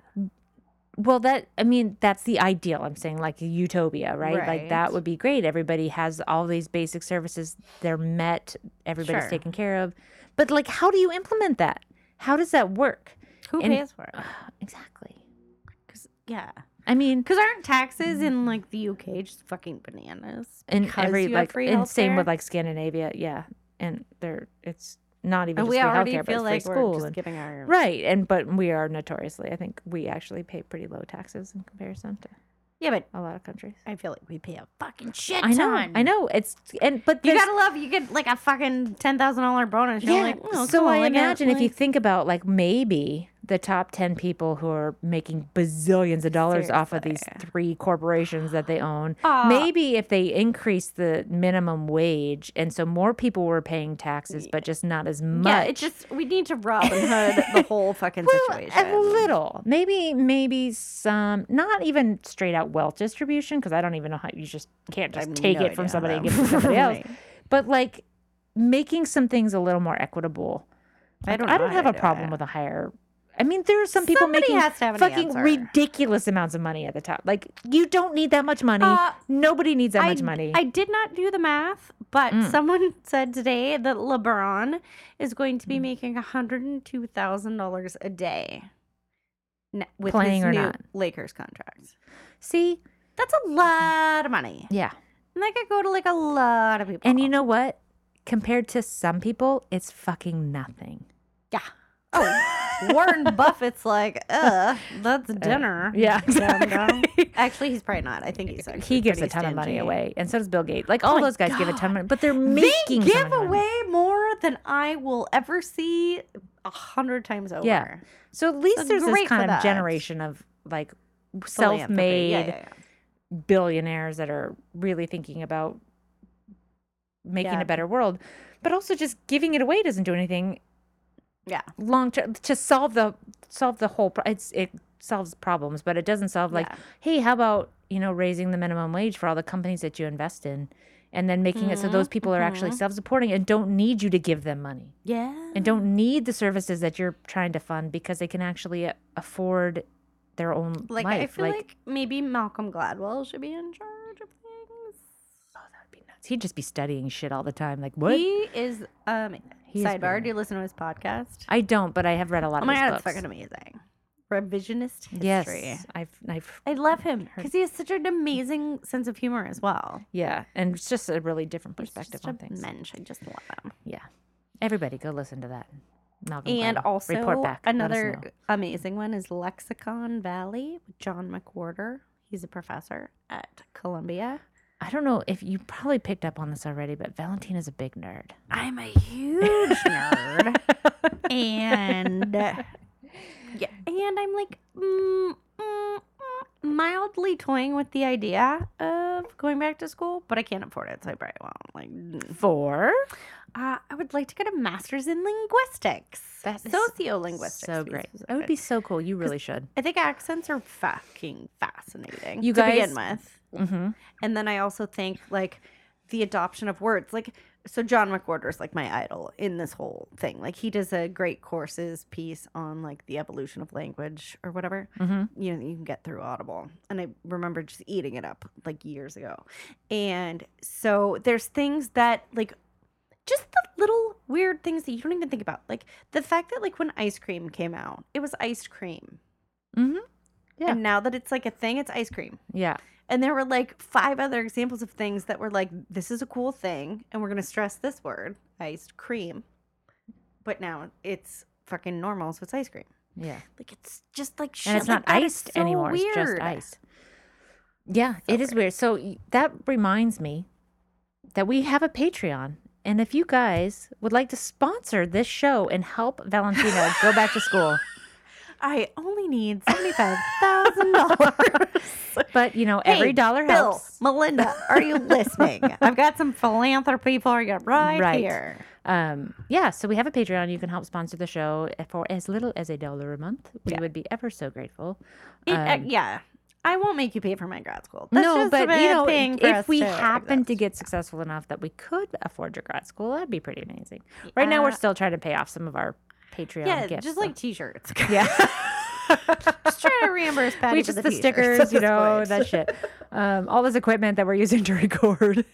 Well, that I mean, that's the ideal. I'm saying like a utopia, right? Like that would be great. Everybody has all these basic services. They're met. Everybody's Sure. taken care of. But like, how do you implement that? How does that work? Who And- pays for it? Exactly. 'Cause- yeah. I mean, Because aren't taxes in like the UK just fucking bananas? and every like, and same with like Scandinavia, yeah. And there, it's not even And just we free already healthcare, feel like we're school just and- giving our Right, and but we are notoriously, I think we actually pay pretty low taxes in comparison to Yeah, but a lot of countries. I feel like we pay a fucking shit ton. I know. I know. It's and but You gotta love. You get like a fucking ten thousand dollar bonus. You're yeah. like, oh, so cool, I imagine if you think about like maybe the top ten people who are making bazillions of dollars off of these three corporations that they own, Uh, maybe if they increase the minimum wage, and so more people were paying taxes, but just not as much. yeah, it just we need to Robin Hood the whole fucking Well, situation. A little, maybe, maybe some, not even straight out wealth distribution, because I don't even know how you just can't just take no it from somebody and give it to somebody else. But like making some things a little more equitable. I don't I don't have a problem it. with a higher. I mean, there are some people Somebody making has to have an fucking ridiculous amounts of money at the top. Like you don't need that much money. Uh, Nobody needs that I, much money. I did not do the math, but Mm. someone said today that LeBron is going to be making hundred and two thousand dollars a day with Playing his or new not. Lakers contract. See, That's a lot of money, yeah, and that could go to like a lot of people. and you know what? Compared to some people, it's fucking nothing. yeah. Oh, Warren Buffett's like, uh, that's dinner. yeah, exactly. Actually, he's probably not. I think he's actually he gives a ton of money away, and so does Bill Gates. Like all my those guys give a ton of money, but they're making so give away more than I will ever see a hundred times over. Yeah. So at least So there's this kind of that. generation of like self-made Yeah, yeah, yeah. billionaires that are really thinking about making a better world, but also just giving it away doesn't do anything Yeah. long term to solve the solve the whole. Pro- it's it solves problems, but it doesn't solve like, Yeah. hey, how about you know raising the minimum wage for all the companies that you invest in, and then making it so those people are actually self-supporting and don't need you to give them money Yeah. and don't need the services that you're trying to fund because they can actually afford their own Like life. I feel like, maybe Malcolm Gladwell should be in charge of things. oh, that would be nuts. He'd just be studying shit all the time. Like what? He is um He is sidebar. brilliant. Do you listen to his podcast? I don't, but I have read a lot Oh of my his god, books. it's fucking amazing. Revisionist history. yes, I've, I've, I love him because he has such an amazing sense of humor as well. yeah, and it's just a really different He's perspective on a things. mensch. I just love him. Yeah, everybody go listen to that. Malcolm And Gladwell. also report back. Let us another know. amazing one is Lexicon Valley with John McWhorter. He's a professor at Columbia. I don't know if you probably picked up on this already, but Valentina's a big nerd. I'm a huge nerd. and uh, yeah, and I'm like mm, mm, mm, mildly toying with the idea of going back to school, but I can't afford it, so I probably won't. Like, mm. Four. uh, I would like to get a master's in linguistics, That is sociolinguistics. So great. That would be so cool. You really should. I think accents are fucking fascinating. You to guys- begin with. Mm-hmm. And then I also think like the adoption of words. Like so John McWhorter is like my idol in this whole thing. Like he does a great courses piece on like the evolution of language or whatever. Mm-hmm. You know, you can get through Audible. And I remember just eating it up like years ago. And so there's things that like just the little weird things that you don't even think about. Like the fact that like when ice cream came out, it was iced cream. Mm-hmm. Yeah. And now that it's like a thing, it's ice cream. Yeah. And there were like five other examples of things that were like, this is a cool thing, and we're gonna stress this word, iced cream. But now it's fucking normal, so it's ice cream. Yeah. Like it's just like shit and it's like not iced so anymore. It's just weird. ice. Yeah, it is weird. So that reminds me that we have a Patreon. And if you guys would like to sponsor this show and help Valentina go back to school, I only need seventy five thousand dollars. but you know, every Hey, dollar Bill, helps. Melinda, are you listening? I've got some philanthropy for you right, Right. here. Um, yeah, so we have a Patreon. You can help sponsor the show for as little as a dollar a month. We Yeah. would be ever so grateful. It- uh, Um, yeah, I won't make you pay for my grad school. That's no, but you know, if we to happen to get successful enough that we could afford your grad school, that'd be pretty amazing. Right now, we're still trying to pay off some of our Patreon yeah, gifts. just so- like t-shirts. yeah. just trying to reimburse Patty we for just the, the, stickers, you know, that shit. Um, all this equipment that we're using to record.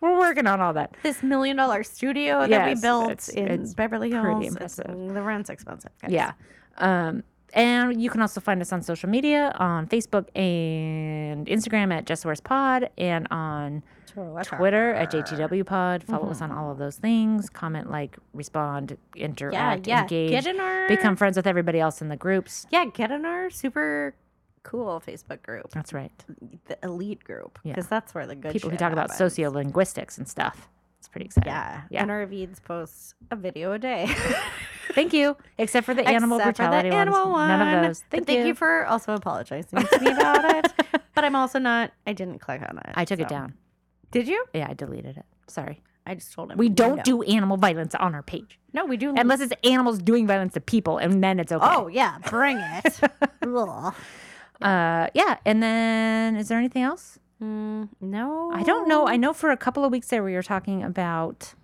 we're working on all that. This million dollar studio that we built it's- in it's Beverly Hills. impressive. the rent's expensive. guys. Yeah. Um, and you can also find us on social media on Facebook and Instagram at Just Worst Pod and on Twitter at JTW Pod. Follow us on mm-hmm. all of those things. Comment, like, respond, interact, yeah. engage, Get in our become friends with everybody else in the groups. yeah. Get in our super cool Facebook group, That's right. the elite group, Yeah. because that's where the good People who talk about sociolinguistics and stuff. It's pretty exciting. Yeah, Yeah. and our Avids posts a video a day. Thank you. Except for the animal Except for the brutality animal ones. None of those. But Thank, you. for also apologizing to me about it. But I'm also not. I didn't click on it. I took it down. Did you? Yeah, I deleted it. Sorry. I just told him We don't do animal violence on our page. No, we do. Unless it's animals doing violence to people, and then it's okay. Oh yeah, bring it. Ugh. Uh, yeah. And then, is there anything else? Mm, no, I don't know. I know for a couple of weeks there we were talking about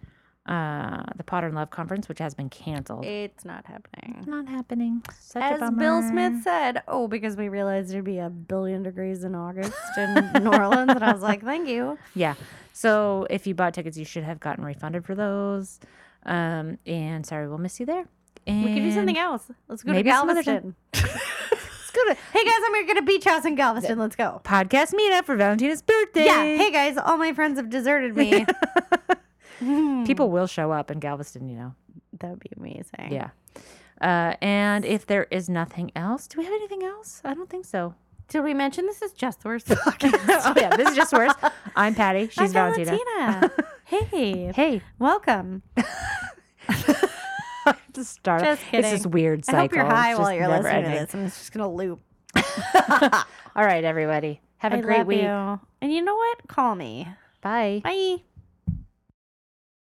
uh, the Potter and Love conference, which has been canceled. It's not happening. not happening. Such a As. Bill Smith said, oh, because we realized it'd be a billion degrees in August in New Orleans, and I was like, thank you. Yeah. So if you bought tickets, you should have gotten refunded for those. Um, and sorry, we'll miss you there. And We could do something else. Let's go maybe to Galveston. Let's go to hey guys, I'm gonna a beach house in Galveston. Let's go. podcast meetup for Valentina's birthday. Yeah. Hey guys, all my friends have deserted me. People will show up in Galveston, you know. that would be amazing. Yeah. Uh, and if there is nothing else, do we have anything else? I don't think so. Did we mention this is just worse? oh yeah, this is just worse. I'm Patty. She's I'm Valentina. Valentina. hey, Hey, welcome. to start. Just It's this kidding. weird I hope you're high while you're listening to this, it's just gonna loop. All right, everybody. Have a I great week. you. And you know what? Call me. Bye. Bye.